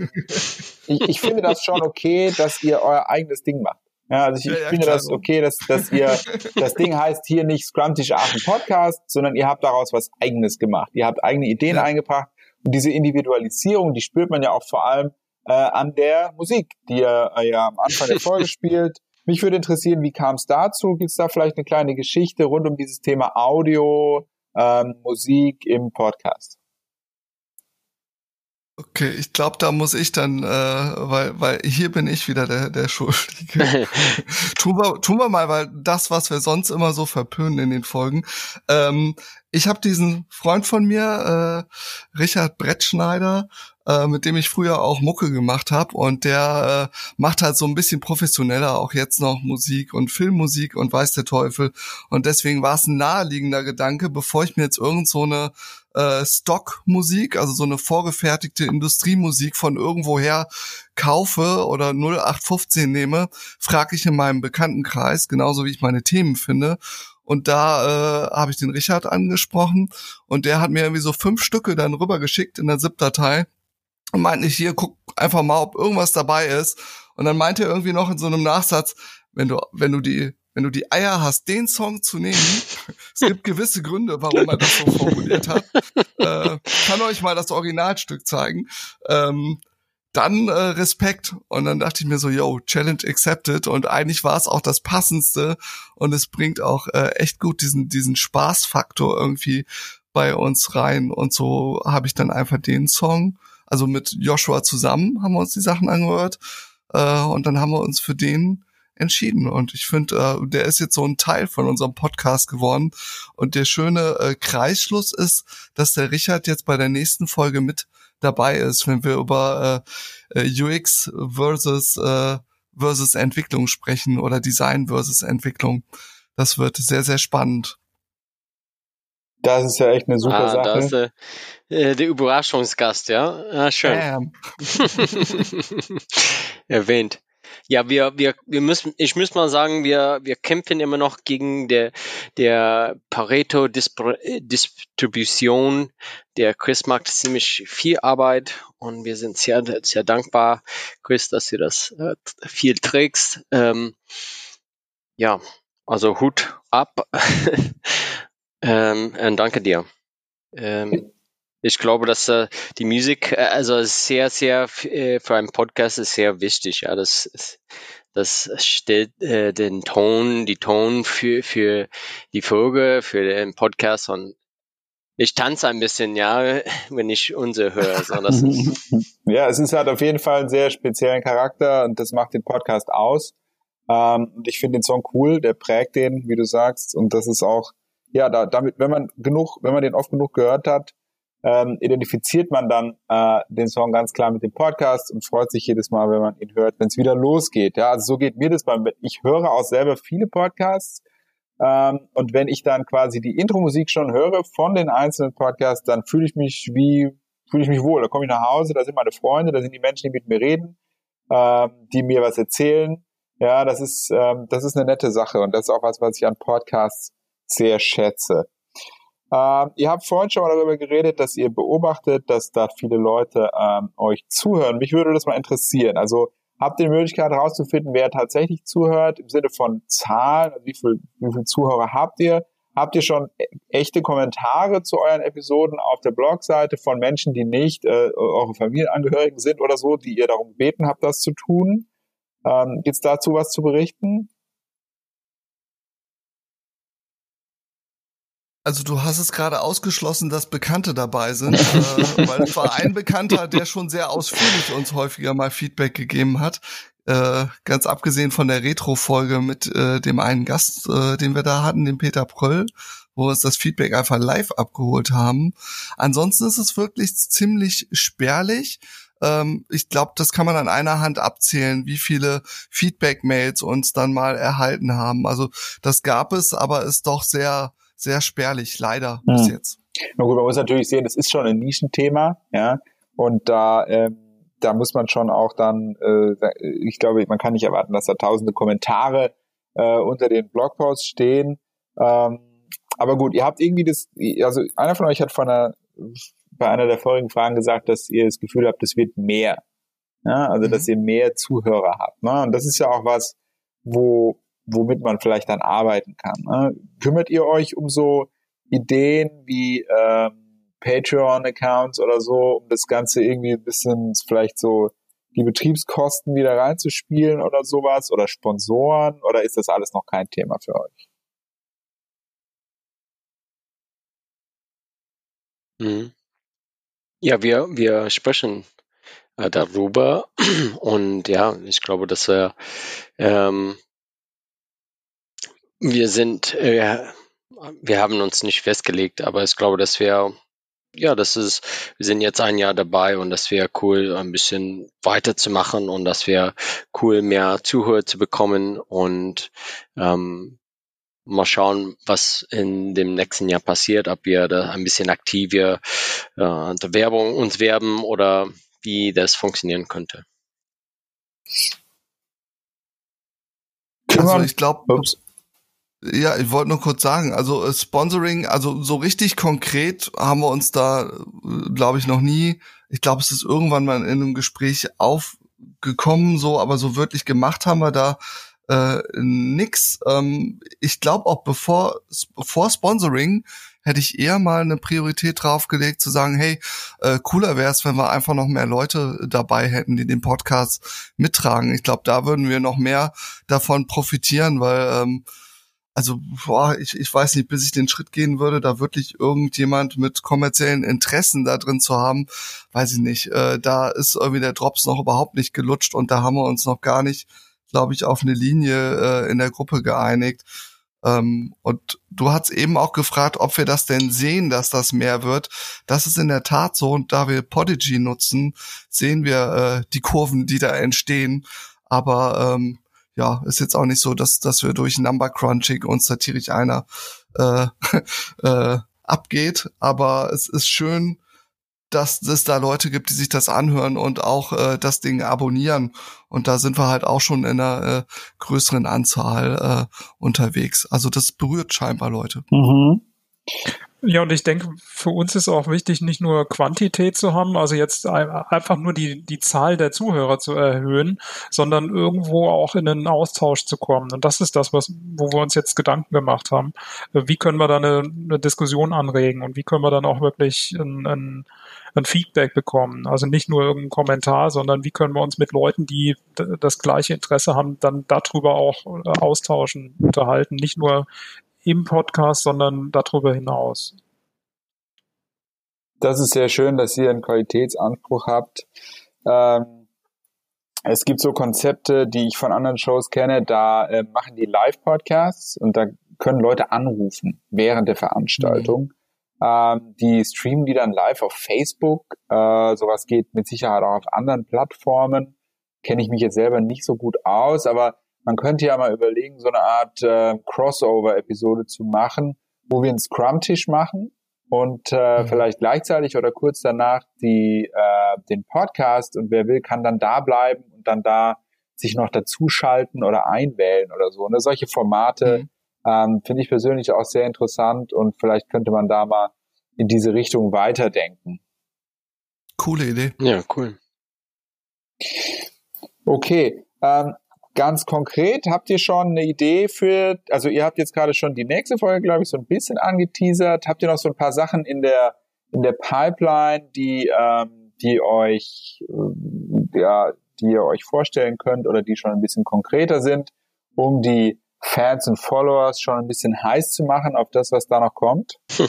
ich, ich finde das schon okay, dass ihr euer eigenes Ding macht. Ja, also ich, ich ja, finde das okay, dass, dass ihr, das Ding heißt hier nicht Scrum-Tisch Aachen Podcast, sondern ihr habt daraus was Eigenes gemacht. Ihr habt eigene Ideen ja. eingebracht und diese Individualisierung, die spürt man ja auch vor allem äh, an der Musik, die ihr äh, ja am Anfang der Folge spielt. Mich würde interessieren, wie kam es dazu? Gibt es da vielleicht eine kleine Geschichte rund um dieses Thema Audio, ähm, Musik im Podcast? Okay, ich glaube, da muss ich dann, äh, weil, weil hier bin ich wieder der, der Schuldige. tun, wir, tun wir mal, weil das, was wir sonst immer so verpönen in den Folgen. Ähm, ich habe diesen Freund von mir, äh, Richard Brettschneider, äh, mit dem ich früher auch Mucke gemacht habe und der äh, macht halt so ein bisschen professioneller auch jetzt noch Musik und Filmmusik und weiß der Teufel und deswegen war es ein naheliegender Gedanke, bevor ich mir jetzt irgend so eine äh, Stockmusik, also so eine vorgefertigte Industriemusik von irgendwoher kaufe oder 0815 nehme, frage ich in meinem Bekanntenkreis, genauso wie ich meine Themen finde und da äh, habe ich den Richard angesprochen und der hat mir irgendwie so fünf Stücke dann rübergeschickt in der ZIP-Datei und meinte ich hier, guck einfach mal, ob irgendwas dabei ist. Und dann meinte er irgendwie noch in so einem Nachsatz, wenn du, wenn du die, wenn du die Eier hast, den Song zu nehmen, es gibt gewisse Gründe, warum er das so formuliert hat. Äh, kann euch mal das Originalstück zeigen. Ähm, dann äh, Respekt. Und dann dachte ich mir so, yo, Challenge accepted. Und eigentlich war es auch das Passendste. Und es bringt auch äh, echt gut diesen, diesen Spaßfaktor irgendwie bei uns rein. Und so habe ich dann einfach den Song also mit Joshua zusammen haben wir uns die Sachen angehört äh, und dann haben wir uns für den entschieden. Und ich finde, äh, der ist jetzt so ein Teil von unserem Podcast geworden. Und der schöne äh, Kreisschluss ist, dass der Richard jetzt bei der nächsten Folge mit dabei ist, wenn wir über äh, äh UX versus äh, versus Entwicklung sprechen oder Design versus Entwicklung. Das wird sehr, sehr spannend. Das ist ja echt eine super ah, Sache. Das ist äh, äh, der Überraschungsgast, ja. Ah, schön. Ähm. Erwähnt. Ja, wir, wir, wir müssen, ich muss mal sagen, wir, wir kämpfen immer noch gegen der, der Pareto-Distribution. Der Chris macht ziemlich viel Arbeit und wir sind sehr, sehr dankbar, Chris, dass du das äh, viel trägst. Ähm, ja, also Hut ab. Ähm, äh, danke dir. Ähm, ich glaube, dass äh, die Musik, äh, also sehr, sehr äh, für einen Podcast ist sehr wichtig. Ja, das, das stellt äh, den Ton, die Ton für für die Folge, für den Podcast und ich tanze ein bisschen, ja, wenn ich unsere höre. So, das ist ja, es ist halt auf jeden Fall einen sehr speziellen Charakter und das macht den Podcast aus. Ähm, und ich finde den Song cool, der prägt den, wie du sagst, und das ist auch ja, da, damit, wenn man genug, wenn man den oft genug gehört hat, ähm, identifiziert man dann äh, den Song ganz klar mit dem Podcast und freut sich jedes Mal, wenn man ihn hört, wenn es wieder losgeht. Ja, also so geht mir das beim. Ich höre auch selber viele Podcasts ähm, und wenn ich dann quasi die Intro-Musik schon höre von den einzelnen Podcasts, dann fühle ich mich wie fühle ich mich wohl. Da komme ich nach Hause, da sind meine Freunde, da sind die Menschen, die mit mir reden, ähm, die mir was erzählen Ja, das ist, ähm, das ist eine nette Sache und das ist auch was, was ich an Podcasts sehr schätze. Ähm, ihr habt vorhin schon mal darüber geredet, dass ihr beobachtet, dass da viele Leute ähm, euch zuhören. Mich würde das mal interessieren. Also habt ihr die Möglichkeit herauszufinden, wer tatsächlich zuhört im Sinne von Zahlen? Also wie viel, wie viel Zuhörer habt ihr? Habt ihr schon e-, echte Kommentare zu euren Episoden auf der Blogseite von Menschen, die nicht äh, eure Familienangehörigen sind oder so, die ihr darum gebeten habt, das zu tun? Ähm, Gibt es dazu was zu berichten? Also du hast es gerade ausgeschlossen, dass Bekannte dabei sind, äh, weil es war ein Bekannter, der schon sehr ausführlich uns häufiger mal Feedback gegeben hat. Äh, ganz abgesehen von der Retro-Folge mit äh, dem einen Gast, äh, den wir da hatten, dem Peter Pröll, wo wir uns das Feedback einfach live abgeholt haben. Ansonsten ist es wirklich ziemlich spärlich. Ähm, ich glaube, das kann man an einer Hand abzählen, wie viele Feedback-Mails uns dann mal erhalten haben. Also das gab es, aber ist doch sehr, sehr spärlich, leider hm. bis jetzt. Na gut, man muss natürlich sehen, das ist schon ein Nischenthema, ja. Und da, ähm, da muss man schon auch dann, äh, ich glaube, man kann nicht erwarten, dass da tausende Kommentare äh, unter den Blogposts stehen. Ähm, aber gut, ihr habt irgendwie das, also einer von euch hat von einer bei einer der vorigen Fragen gesagt, dass ihr das Gefühl habt, es wird mehr. Ja, also, mhm. dass ihr mehr Zuhörer habt. Ne? Und das ist ja auch was, wo, womit man vielleicht dann arbeiten kann. Ne? Kümmert ihr euch um so Ideen wie ähm, Patreon-Accounts oder so, um das Ganze irgendwie ein bisschen vielleicht so die Betriebskosten wieder reinzuspielen oder sowas oder Sponsoren oder ist das alles noch kein Thema für euch? Mhm. Ja, wir, wir sprechen äh, darüber und ja, ich glaube, dass wir, ähm, wir sind, äh, wir haben uns nicht festgelegt, aber ich glaube, dass wir, ja, das ist, wir sind jetzt ein Jahr dabei und das wäre cool, ein bisschen weiterzumachen und das wäre cool, mehr Zuhörer zu bekommen und ähm, mal schauen, was in dem nächsten Jahr passiert, ob wir da ein bisschen aktiver äh, der Werbung uns werben oder wie das funktionieren könnte. Also ich glaube, ja, ich wollte nur kurz sagen, also äh, Sponsoring, also so richtig konkret haben wir uns da, äh, glaube ich, noch nie. Ich glaube, es ist irgendwann mal in einem Gespräch aufgekommen, so, aber so wirklich gemacht haben wir da äh, nix. Ähm, ich glaube auch bevor vor Sponsoring hätte ich eher mal eine Priorität draufgelegt, zu sagen, hey, äh, cooler wäre es, wenn wir einfach noch mehr Leute dabei hätten, die den Podcast mittragen. Ich glaube, da würden wir noch mehr davon profitieren, weil ähm, also boah, ich, ich weiß nicht, bis ich den Schritt gehen würde, da wirklich irgendjemand mit kommerziellen Interessen da drin zu haben, weiß ich nicht. Äh, da ist irgendwie der Drops noch überhaupt nicht gelutscht und da haben wir uns noch gar nicht glaube ich, auf eine Linie äh, in der Gruppe geeinigt. Ähm, und du hast eben auch gefragt, ob wir das denn sehen, dass das mehr wird. Das ist in der Tat so. Und da wir Podigy nutzen, sehen wir äh, die Kurven, die da entstehen. Aber ähm, ja, ist jetzt auch nicht so, dass, dass wir durch Number Crunching uns da tierisch einer äh, äh, abgeht. Aber es ist schön, dass es da Leute gibt, die sich das anhören und auch äh, das Ding abonnieren. Und da sind wir halt auch schon in einer äh, größeren Anzahl äh, unterwegs. Also das berührt scheinbar Leute. Mhm. Ja, und ich denke, für uns ist auch wichtig, nicht nur Quantität zu haben, also jetzt einfach nur die, die Zahl der Zuhörer zu erhöhen, sondern irgendwo auch in einen Austausch zu kommen. Und das ist das, was, wo wir uns jetzt Gedanken gemacht haben. Wie können wir da eine, eine Diskussion anregen und wie können wir dann auch wirklich ein, ein, ein Feedback bekommen? Also nicht nur irgendein Kommentar, sondern wie können wir uns mit Leuten, die das gleiche Interesse haben, dann darüber auch äh, austauschen, unterhalten. Nicht nur im Podcast, sondern darüber hinaus. Das ist sehr schön, dass ihr einen Qualitätsanspruch habt. Ähm, es gibt so Konzepte, die ich von anderen Shows kenne, da äh, machen die Live-Podcasts und da können Leute anrufen während der Veranstaltung. Mhm. Ähm, die streamen die dann live auf Facebook. Äh, sowas geht mit Sicherheit auch auf anderen Plattformen. Kenne ich mich jetzt selber nicht so gut aus, aber man könnte ja mal überlegen, so eine Art äh, Crossover-Episode zu machen, wo wir einen Scrum-Tisch machen und äh, mhm. vielleicht gleichzeitig oder kurz danach die äh, den Podcast und wer will kann dann da bleiben und dann da sich noch dazuschalten oder einwählen oder so. Ne? Solche Formate mhm. ähm, finde ich persönlich auch sehr interessant und vielleicht könnte man da mal in diese Richtung weiterdenken. Coole Idee. Ja, cool. Okay, ähm, ganz konkret, habt ihr schon eine Idee für, also ihr habt jetzt gerade schon die nächste Folge, glaube ich, so ein bisschen angeteasert. Habt ihr noch so ein paar Sachen in der in der Pipeline, die ähm, die euch äh, ja, die ihr euch vorstellen könnt oder die schon ein bisschen konkreter sind, um die Fans und Followers schon ein bisschen heiß zu machen auf das, was da noch kommt?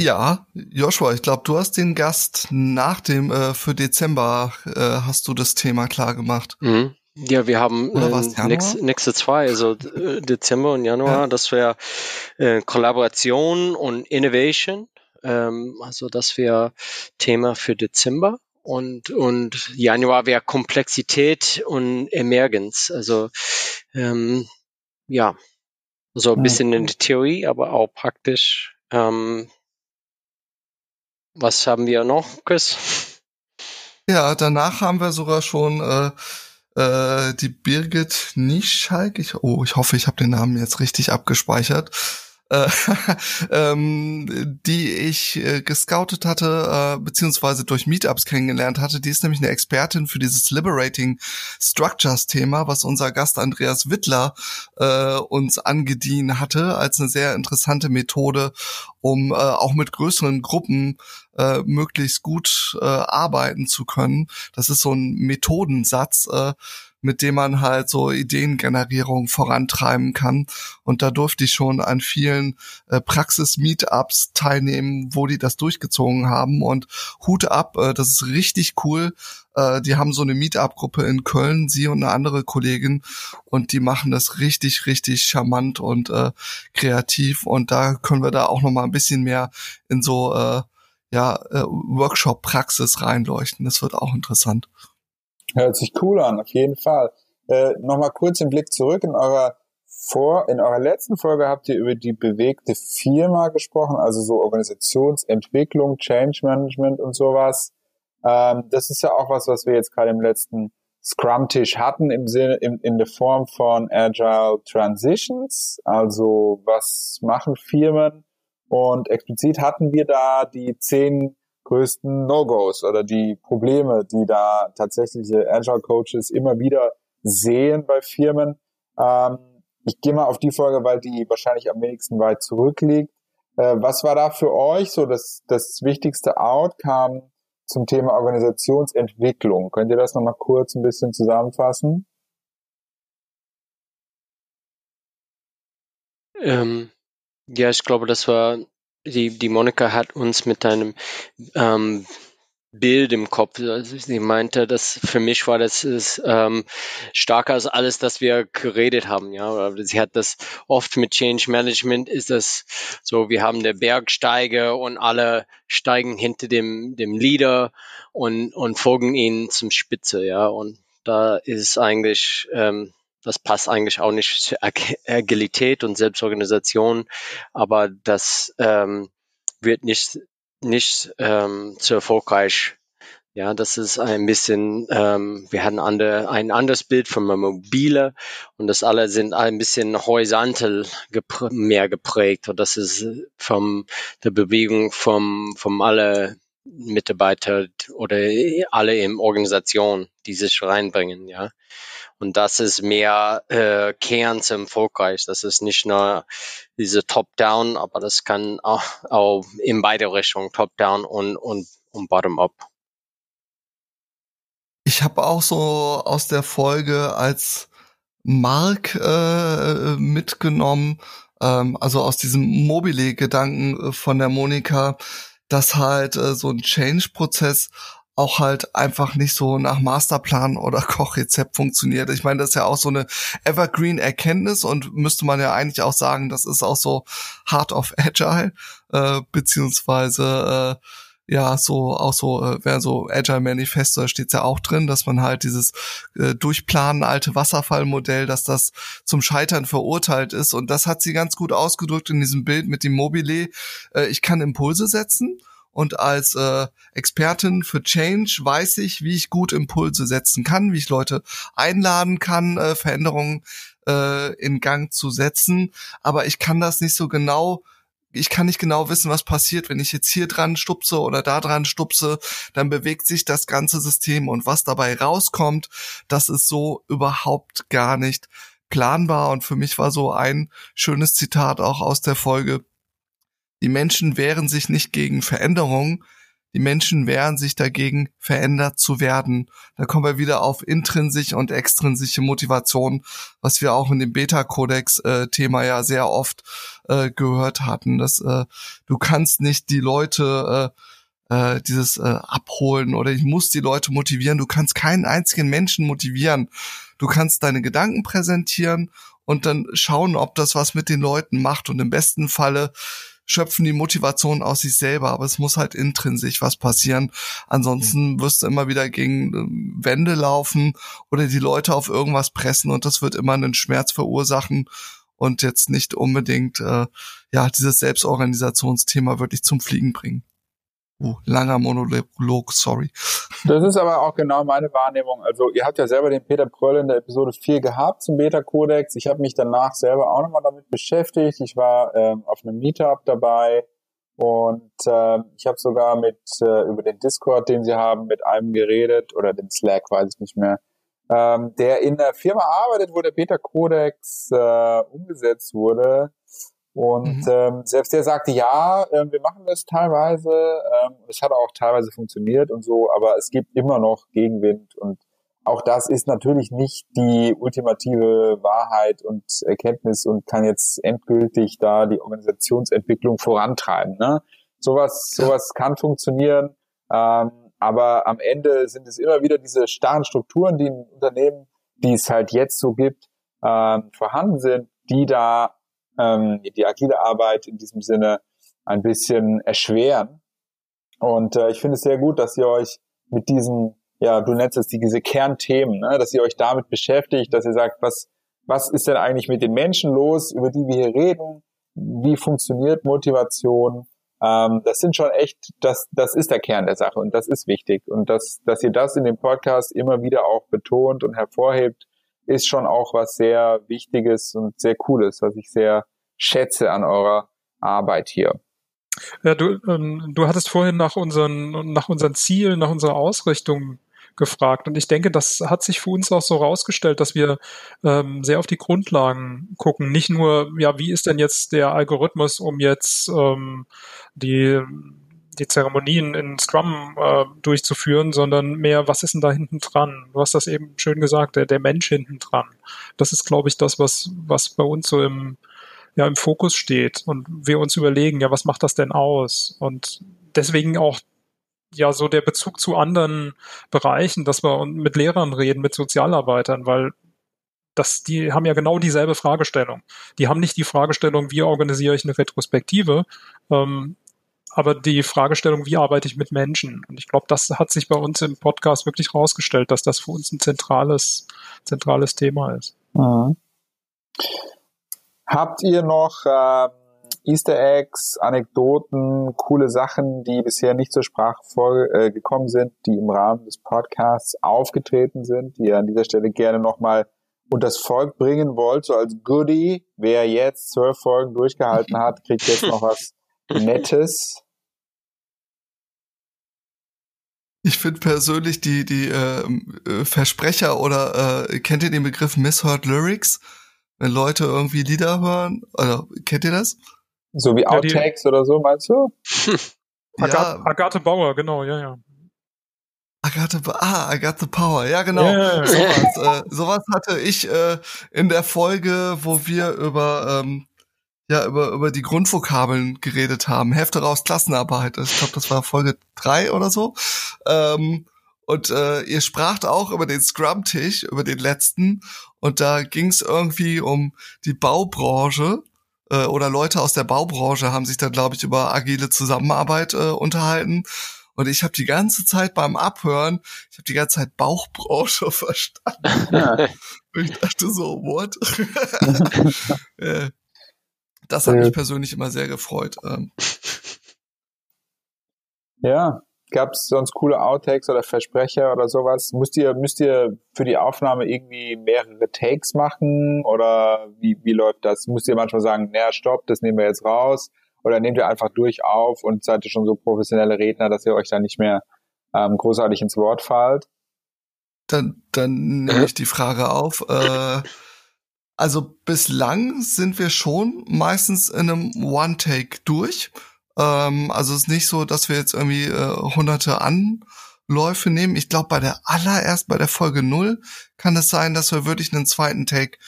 Ja, Joshua, ich glaube, du hast den Gast nach dem äh, für Dezember äh, hast du das Thema klar gemacht. Mhm. Ja, wir haben äh, nächste, nächste zwei, also äh, Dezember und Januar, ja. das wäre äh, Kollaboration und Innovation. Ähm, also das wäre Thema für Dezember. Und, und Januar wäre Komplexität und Emergenz. Also ähm, ja, so ein bisschen in der Theorie, aber auch praktisch ähm, was haben wir noch, Chris? Ja, danach haben wir sogar schon äh, äh, die Birgit Nischalk. Ich, oh, ich hoffe, ich habe den Namen jetzt richtig abgespeichert äh, ähm, die ich äh, gescoutet hatte, äh, beziehungsweise durch Meetups kennengelernt hatte. Die ist nämlich eine Expertin für dieses Liberating Structures Thema, was unser Gast Andreas Wittler äh, uns angedient hatte, als eine sehr interessante Methode, um äh, auch mit größeren Gruppen äh, möglichst gut äh, arbeiten zu können. Das ist so ein Methodensatz, äh, mit dem man halt so Ideengenerierung vorantreiben kann. Und da durfte ich schon an vielen äh, Praxis-Meetups teilnehmen, wo die das durchgezogen haben. Und Hut ab, äh, das ist richtig cool. Äh, die haben so eine Meetup-Gruppe in Köln, sie und eine andere Kollegin. Und die machen das richtig, richtig charmant und äh, kreativ. Und da können wir da auch noch mal ein bisschen mehr in so äh, ja, äh, Workshop-Praxis reinleuchten. Das wird auch interessant. Hört sich cool an, auf jeden Fall. Äh, Nochmal kurz den Blick zurück in eurer vor, in eurer letzten Folge habt ihr über die bewegte Firma gesprochen, also so Organisationsentwicklung, Change Management und sowas. Ähm, das ist ja auch was, was wir jetzt gerade im letzten Scrum-Tisch hatten im Sinne, in, in der Form von Agile Transitions. Also was machen Firmen? Und explizit hatten wir da die zehn größten No-Gos oder die Probleme, die da tatsächliche Agile Coaches immer wieder sehen bei Firmen. Ähm, ich gehe mal auf die Folge, weil die wahrscheinlich am wenigsten weit zurückliegt. Äh, was war da für euch so das, das wichtigste Outcome zum Thema Organisationsentwicklung? Könnt ihr das nochmal kurz ein bisschen zusammenfassen? Ähm, ja, ich glaube, das war die, die Monika hat uns mit einem ähm, Bild im Kopf. Also sie meinte, dass für mich war das ist, ähm, stärker als alles, das wir geredet haben. Ja, sie hat das oft mit Change Management ist das so, wir haben der Bergsteiger und alle steigen hinter dem dem Leader und und folgen ihnen zum Spitze. Ja, und da ist eigentlich ähm, das passt eigentlich auch nicht zur Agilität und Selbstorganisation, aber das ähm, wird nicht, nicht ähm, zu erfolgreich. Ja, das ist ein bisschen, ähm, wir hatten andere, ein anderes Bild von Mobile und das alle sind ein bisschen horizontal geprä mehr geprägt und das ist vom der Bewegung vom, vom alle Mitarbeiter oder alle in Organisation, die sich reinbringen, ja. Und das ist mehr äh, Kern zum Erfolgreich. Das ist nicht nur diese Top-Down, aber das kann auch, auch in beide Richtungen, Top-Down und, und, und Bottom-Up. Ich habe auch so aus der Folge als Mark äh, mitgenommen, ähm, also aus diesem Mobile-Gedanken von der Monika, dass halt äh, so ein Change-Prozess auch halt einfach nicht so nach Masterplan oder Kochrezept funktioniert. Ich meine, das ist ja auch so eine Evergreen-Erkenntnis und müsste man ja eigentlich auch sagen, das ist auch so Heart of Agile, äh, beziehungsweise äh, ja, so auch so, äh, wäre so Agile Manifesto, da steht's ja auch drin, dass man halt dieses äh, Durchplanen alte Wasserfallmodell, dass das zum Scheitern verurteilt ist. Und das hat sie ganz gut ausgedrückt in diesem Bild mit dem Mobile. Äh, ich kann Impulse setzen und als äh, Expertin für Change weiß ich, wie ich gut Impulse setzen kann, wie ich Leute einladen kann, äh, Veränderungen äh, in Gang zu setzen. Aber ich kann das nicht so genau ich kann nicht genau wissen, was passiert. Wenn ich jetzt hier dran stupse oder da dran stupse, dann bewegt sich das ganze System und was dabei rauskommt, das ist so überhaupt gar nicht planbar. Und für mich war so ein schönes Zitat auch aus der Folge. Die Menschen wehren sich nicht gegen Veränderungen, die Menschen wehren sich dagegen, verändert zu werden. Da kommen wir wieder auf intrinsische und extrinsische Motivation, was wir auch in dem Beta-Kodex-Thema ja sehr oft äh, gehört hatten. Dass äh, du kannst nicht die Leute äh, äh, dieses äh, abholen oder ich muss die Leute motivieren. Du kannst keinen einzigen Menschen motivieren. Du kannst deine Gedanken präsentieren und dann schauen, ob das was mit den Leuten macht. Und im besten Falle schöpfen die Motivation aus sich selber, aber es muss halt intrinsisch was passieren. Ansonsten mhm. wirst du immer wieder gegen äh, Wände laufen oder die Leute auf irgendwas pressen und das wird immer einen Schmerz verursachen und jetzt nicht unbedingt äh, ja dieses Selbstorganisationsthema wirklich zum Fliegen bringen. Uh, langer Monolog, sorry. Das ist aber auch genau meine Wahrnehmung. Also ihr habt ja selber den Peter Pröll in der Episode 4 gehabt zum Beta-Kodex. Ich habe mich danach selber auch nochmal damit beschäftigt. Ich war ähm, auf einem Meetup dabei und äh, ich habe sogar mit äh, über den Discord, den sie haben, mit einem geredet oder den Slack, weiß ich nicht mehr, ähm, der in der Firma arbeitet, wo der Beta-Kodex äh, umgesetzt wurde. Und mhm. ähm, selbst der sagte, ja, äh, wir machen das teilweise. Ähm, es hat auch teilweise funktioniert und so, aber es gibt immer noch Gegenwind. Und auch das ist natürlich nicht die ultimative Wahrheit und Erkenntnis und kann jetzt endgültig da die Organisationsentwicklung vorantreiben. Ne? Sowas, sowas kann funktionieren. Ähm, aber am Ende sind es immer wieder diese starren Strukturen, die in Unternehmen, die es halt jetzt so gibt, ähm, vorhanden sind, die da ähm, die agile Arbeit in diesem Sinne ein bisschen erschweren. Und äh, ich finde es sehr gut, dass ihr euch mit diesen, ja, du nennst es die, diese Kernthemen, ne, dass ihr euch damit beschäftigt, dass ihr sagt, was, was ist denn eigentlich mit den Menschen los, über die wir hier reden? Wie funktioniert Motivation? Ähm, das sind schon echt, das, das ist der Kern der Sache und das ist wichtig. Und dass, dass ihr das in dem Podcast immer wieder auch betont und hervorhebt, ist schon auch was sehr Wichtiges und sehr Cooles, was ich sehr schätze an eurer Arbeit hier. Ja, du, ähm, du hattest vorhin nach unseren, nach unseren Zielen, nach unserer Ausrichtung gefragt. Und ich denke, das hat sich für uns auch so rausgestellt, dass wir ähm, sehr auf die Grundlagen gucken. Nicht nur, ja, wie ist denn jetzt der Algorithmus, um jetzt ähm, die die Zeremonien in Scrum äh, durchzuführen, sondern mehr, was ist denn da hinten dran? Du hast das eben schön gesagt, der, der Mensch hinten dran. Das ist, glaube ich, das, was, was bei uns so im, ja, im Fokus steht und wir uns überlegen, ja, was macht das denn aus? Und deswegen auch ja so der Bezug zu anderen Bereichen, dass wir mit Lehrern reden, mit Sozialarbeitern, weil das, die haben ja genau dieselbe Fragestellung. Die haben nicht die Fragestellung, wie organisiere ich eine Retrospektive, ähm, aber die Fragestellung, wie arbeite ich mit Menschen? Und ich glaube, das hat sich bei uns im Podcast wirklich rausgestellt, dass das für uns ein zentrales, zentrales Thema ist. Mhm. Habt ihr noch äh, Easter Eggs, Anekdoten, coole Sachen, die bisher nicht zur Sprache vor, äh, gekommen sind, die im Rahmen des Podcasts aufgetreten sind, die ihr an dieser Stelle gerne nochmal das Volk bringen wollt, so als Goodie. Wer jetzt zwölf Folgen durchgehalten hat, kriegt jetzt noch was Nettes. Ich finde persönlich die, die ähm, äh, Versprecher oder äh, kennt ihr den Begriff Misheard Lyrics? Wenn Leute irgendwie Lieder hören, oder kennt ihr das? So wie Outtakes ja, oder so, meinst du? Agathe, ja. Agathe Bauer, genau, ja, ja. Agathe, ah, Agathe Power, ja genau. Yeah. Sowas, äh, sowas hatte ich äh, in der Folge, wo wir über ähm, ja über, über die Grundvokabeln geredet haben. Hefte raus Klassenarbeit. Ich glaube, das war Folge drei oder so. Ähm, und äh, ihr spracht auch über den Scrum-Tisch, über den letzten. Und da ging es irgendwie um die Baubranche äh, oder Leute aus der Baubranche haben sich dann, glaube ich, über agile Zusammenarbeit äh, unterhalten. Und ich habe die ganze Zeit beim Abhören, ich habe die ganze Zeit Bauchbranche verstanden. Ich dachte so, what? das hat mich persönlich immer sehr gefreut. Ähm. Ja, gab es sonst coole Outtakes oder Versprecher oder sowas? Müsst ihr, müsst ihr für die Aufnahme irgendwie mehrere Takes machen oder wie, wie läuft das? Müsst ihr manchmal sagen, naja, stopp, das nehmen wir jetzt raus? Oder nehmt ihr einfach durch auf und seid ihr schon so professionelle Redner, dass ihr euch da nicht mehr ähm, großartig ins Wort fallt? Dann, dann nehme ich die Frage auf. Äh, also bislang sind wir schon meistens in einem One-Take durch. Ähm, also es ist nicht so, dass wir jetzt irgendwie äh, hunderte Anläufe nehmen. Ich glaube, bei der allererst, bei der Folge null kann es sein, dass wir wirklich einen zweiten Take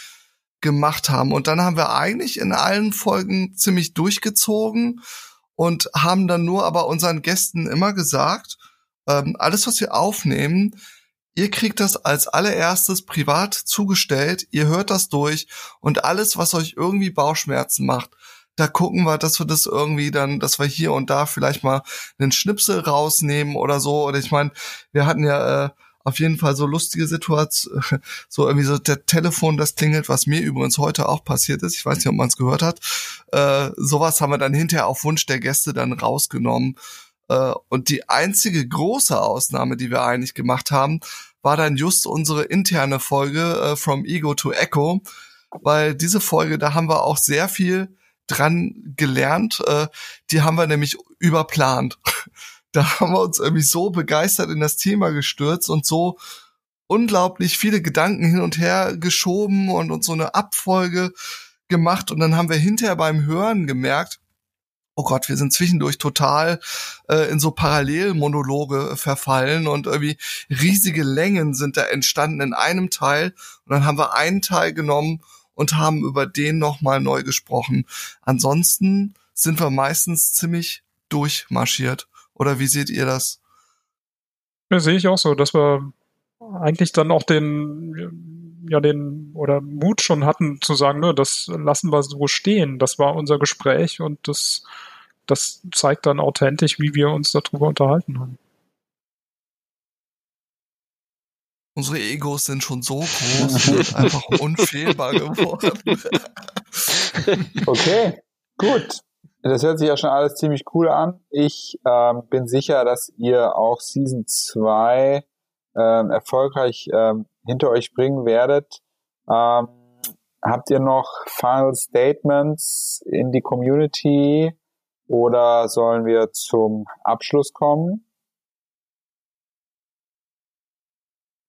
gemacht haben. Und dann haben wir eigentlich in allen Folgen ziemlich durchgezogen und haben dann nur aber unseren Gästen immer gesagt, ähm, alles, was wir aufnehmen, ihr kriegt das als allererstes privat zugestellt, ihr hört das durch und alles, was euch irgendwie Bauchschmerzen macht, da gucken wir, dass wir das irgendwie dann, dass wir hier und da vielleicht mal einen Schnipsel rausnehmen oder so. Oder ich meine, wir hatten ja äh, auf jeden Fall so lustige Situationen, so irgendwie so der Telefon, das klingelt, was mir übrigens heute auch passiert ist. Ich weiß nicht, ob man es gehört hat. Äh, sowas haben wir dann hinterher auf Wunsch der Gäste dann rausgenommen. Äh, und die einzige große Ausnahme, die wir eigentlich gemacht haben, war dann just unsere interne Folge äh, From Ego to Echo, weil diese Folge, da haben wir auch sehr viel dran gelernt. Äh, die haben wir nämlich überplant. da haben wir uns irgendwie so begeistert in das Thema gestürzt und so unglaublich viele Gedanken hin und her geschoben und uns so eine Abfolge gemacht. Und dann haben wir hinterher beim Hören gemerkt, oh Gott, wir sind zwischendurch total äh, in so Parallelmonologe verfallen und irgendwie riesige Längen sind da entstanden in einem Teil. Und dann haben wir einen Teil genommen und haben über den nochmal neu gesprochen. Ansonsten sind wir meistens ziemlich durchmarschiert. Oder wie seht ihr das? Ja, sehe ich auch so, dass wir eigentlich dann auch den, ja, den, oder Mut schon hatten zu sagen, ne, das lassen wir so stehen. Das war unser Gespräch und das, das zeigt dann authentisch, wie wir uns darüber unterhalten haben. Unsere Egos sind schon so groß und einfach unfehlbar geworden. okay, gut. Das hört sich ja schon alles ziemlich cool an. Ich ähm, bin sicher, dass ihr auch Season 2 ähm, erfolgreich ähm, hinter euch bringen werdet. Ähm, habt ihr noch Final Statements in die Community oder sollen wir zum Abschluss kommen?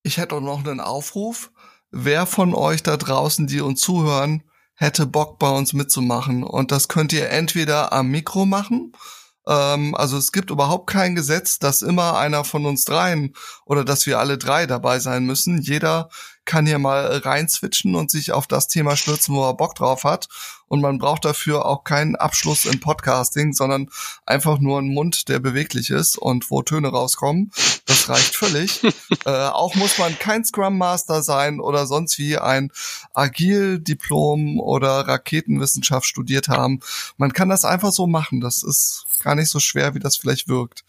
Ich hätte auch noch einen Aufruf. Wer von euch da draußen, die uns zuhören, hätte Bock bei uns mitzumachen? Und das könnt ihr entweder am Mikro machen. Ähm, also es gibt überhaupt kein Gesetz, dass immer einer von uns dreien oder dass wir alle drei dabei sein müssen. Jeder kann hier mal reinzwitschen und sich auf das Thema stürzen, wo er Bock drauf hat. Und man braucht dafür auch keinen Abschluss in Podcasting, sondern einfach nur einen Mund, der beweglich ist und wo Töne rauskommen. Das reicht völlig. äh, auch muss man kein Scrum Master sein oder sonst wie ein Agil-Diplom oder Raketenwissenschaft studiert haben. Man kann das einfach so machen. Das ist gar nicht so schwer, wie das vielleicht wirkt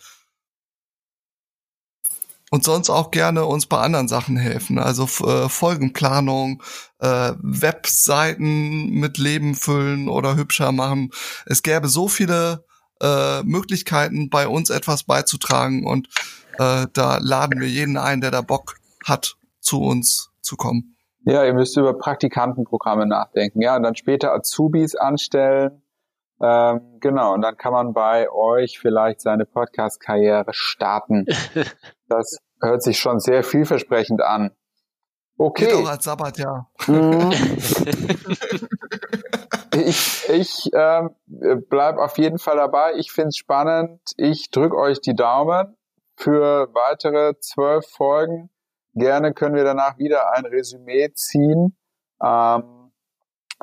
und sonst auch gerne uns bei anderen Sachen helfen. Also äh, Folgenplanung, äh, Webseiten mit Leben füllen oder hübscher machen. Es gäbe so viele äh, Möglichkeiten, bei uns etwas beizutragen und äh, da laden wir jeden ein, der da Bock hat, zu uns zu kommen. Ja, ihr müsst über Praktikantenprogramme nachdenken, ja, und dann später Azubis anstellen. Ähm, genau, und dann kann man bei euch vielleicht seine Podcast-Karriere starten. Das hört sich schon sehr vielversprechend an. Okay. Geht auch als Sabbat, ja. Mhm. ich ich ähm, bleib auf jeden Fall dabei. Ich find's spannend. Ich drück euch die Daumen für weitere zwölf Folgen. Gerne können wir danach wieder ein Resümee ziehen. Ähm,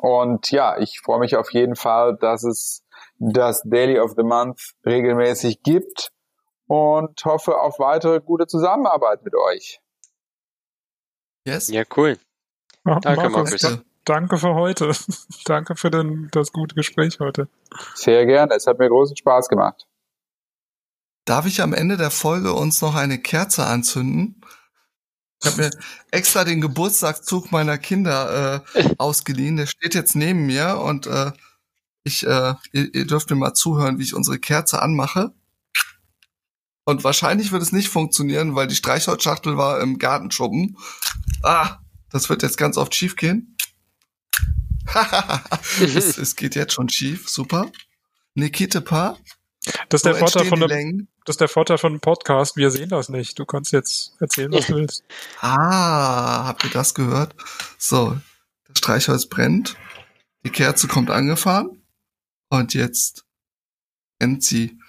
und ja, ich freue mich auf jeden Fall, dass es das Daily of the Month regelmäßig gibt und hoffe auf weitere gute Zusammenarbeit mit euch. Yes. Ja, cool. Ja, danke, Markus. Markus. Danke für heute. danke für den, das gute Gespräch heute. Sehr gerne. Es hat mir großen Spaß gemacht. Darf ich am Ende der Folge uns noch eine Kerze anzünden? Ich habe mir extra den Geburtstagszug meiner Kinder äh, ausgeliehen. Der steht jetzt neben mir und äh, ich, äh, ihr, ihr dürft mir mal zuhören, wie ich unsere Kerze anmache. Und wahrscheinlich wird es nicht funktionieren, weil die Streichholzschachtel war im Gartenschuppen. Ah, das wird jetzt ganz oft schief gehen. es, es, geht jetzt schon schief, super. Nikite Pa. Das ist, der Vorteil von einem, das ist der Vorteil von einem Podcast. Wir sehen das nicht. Du kannst jetzt erzählen, was du willst. Ah, habt ihr das gehört? So, das Streichholz brennt. Die Kerze kommt angefahren. Und jetzt brennt sie.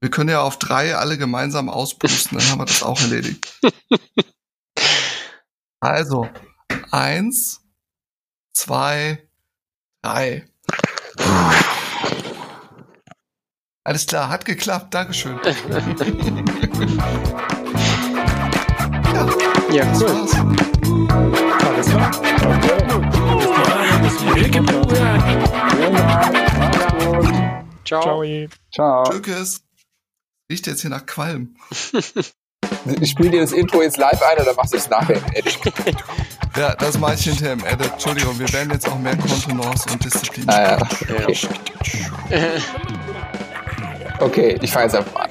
Wir können ja auf drei alle gemeinsam auspusten, dann haben wir das auch erledigt. Also, eins, zwei, drei. Alles klar, hat geklappt, Dankeschön. ja, ja cool. War's. Alles klar. Ciao. Ciao. Ciao. Tschüss. Riecht jetzt hier nach Qualm. Ich spiele dir das Intro jetzt live ein oder machst du es nachher im Edit? Ja, das mache ich hinterher im Edit. Entschuldigung, wir werden jetzt auch mehr Kontenance und Disziplin. Ah, ja. okay. Okay, ich fahre jetzt einfach mal.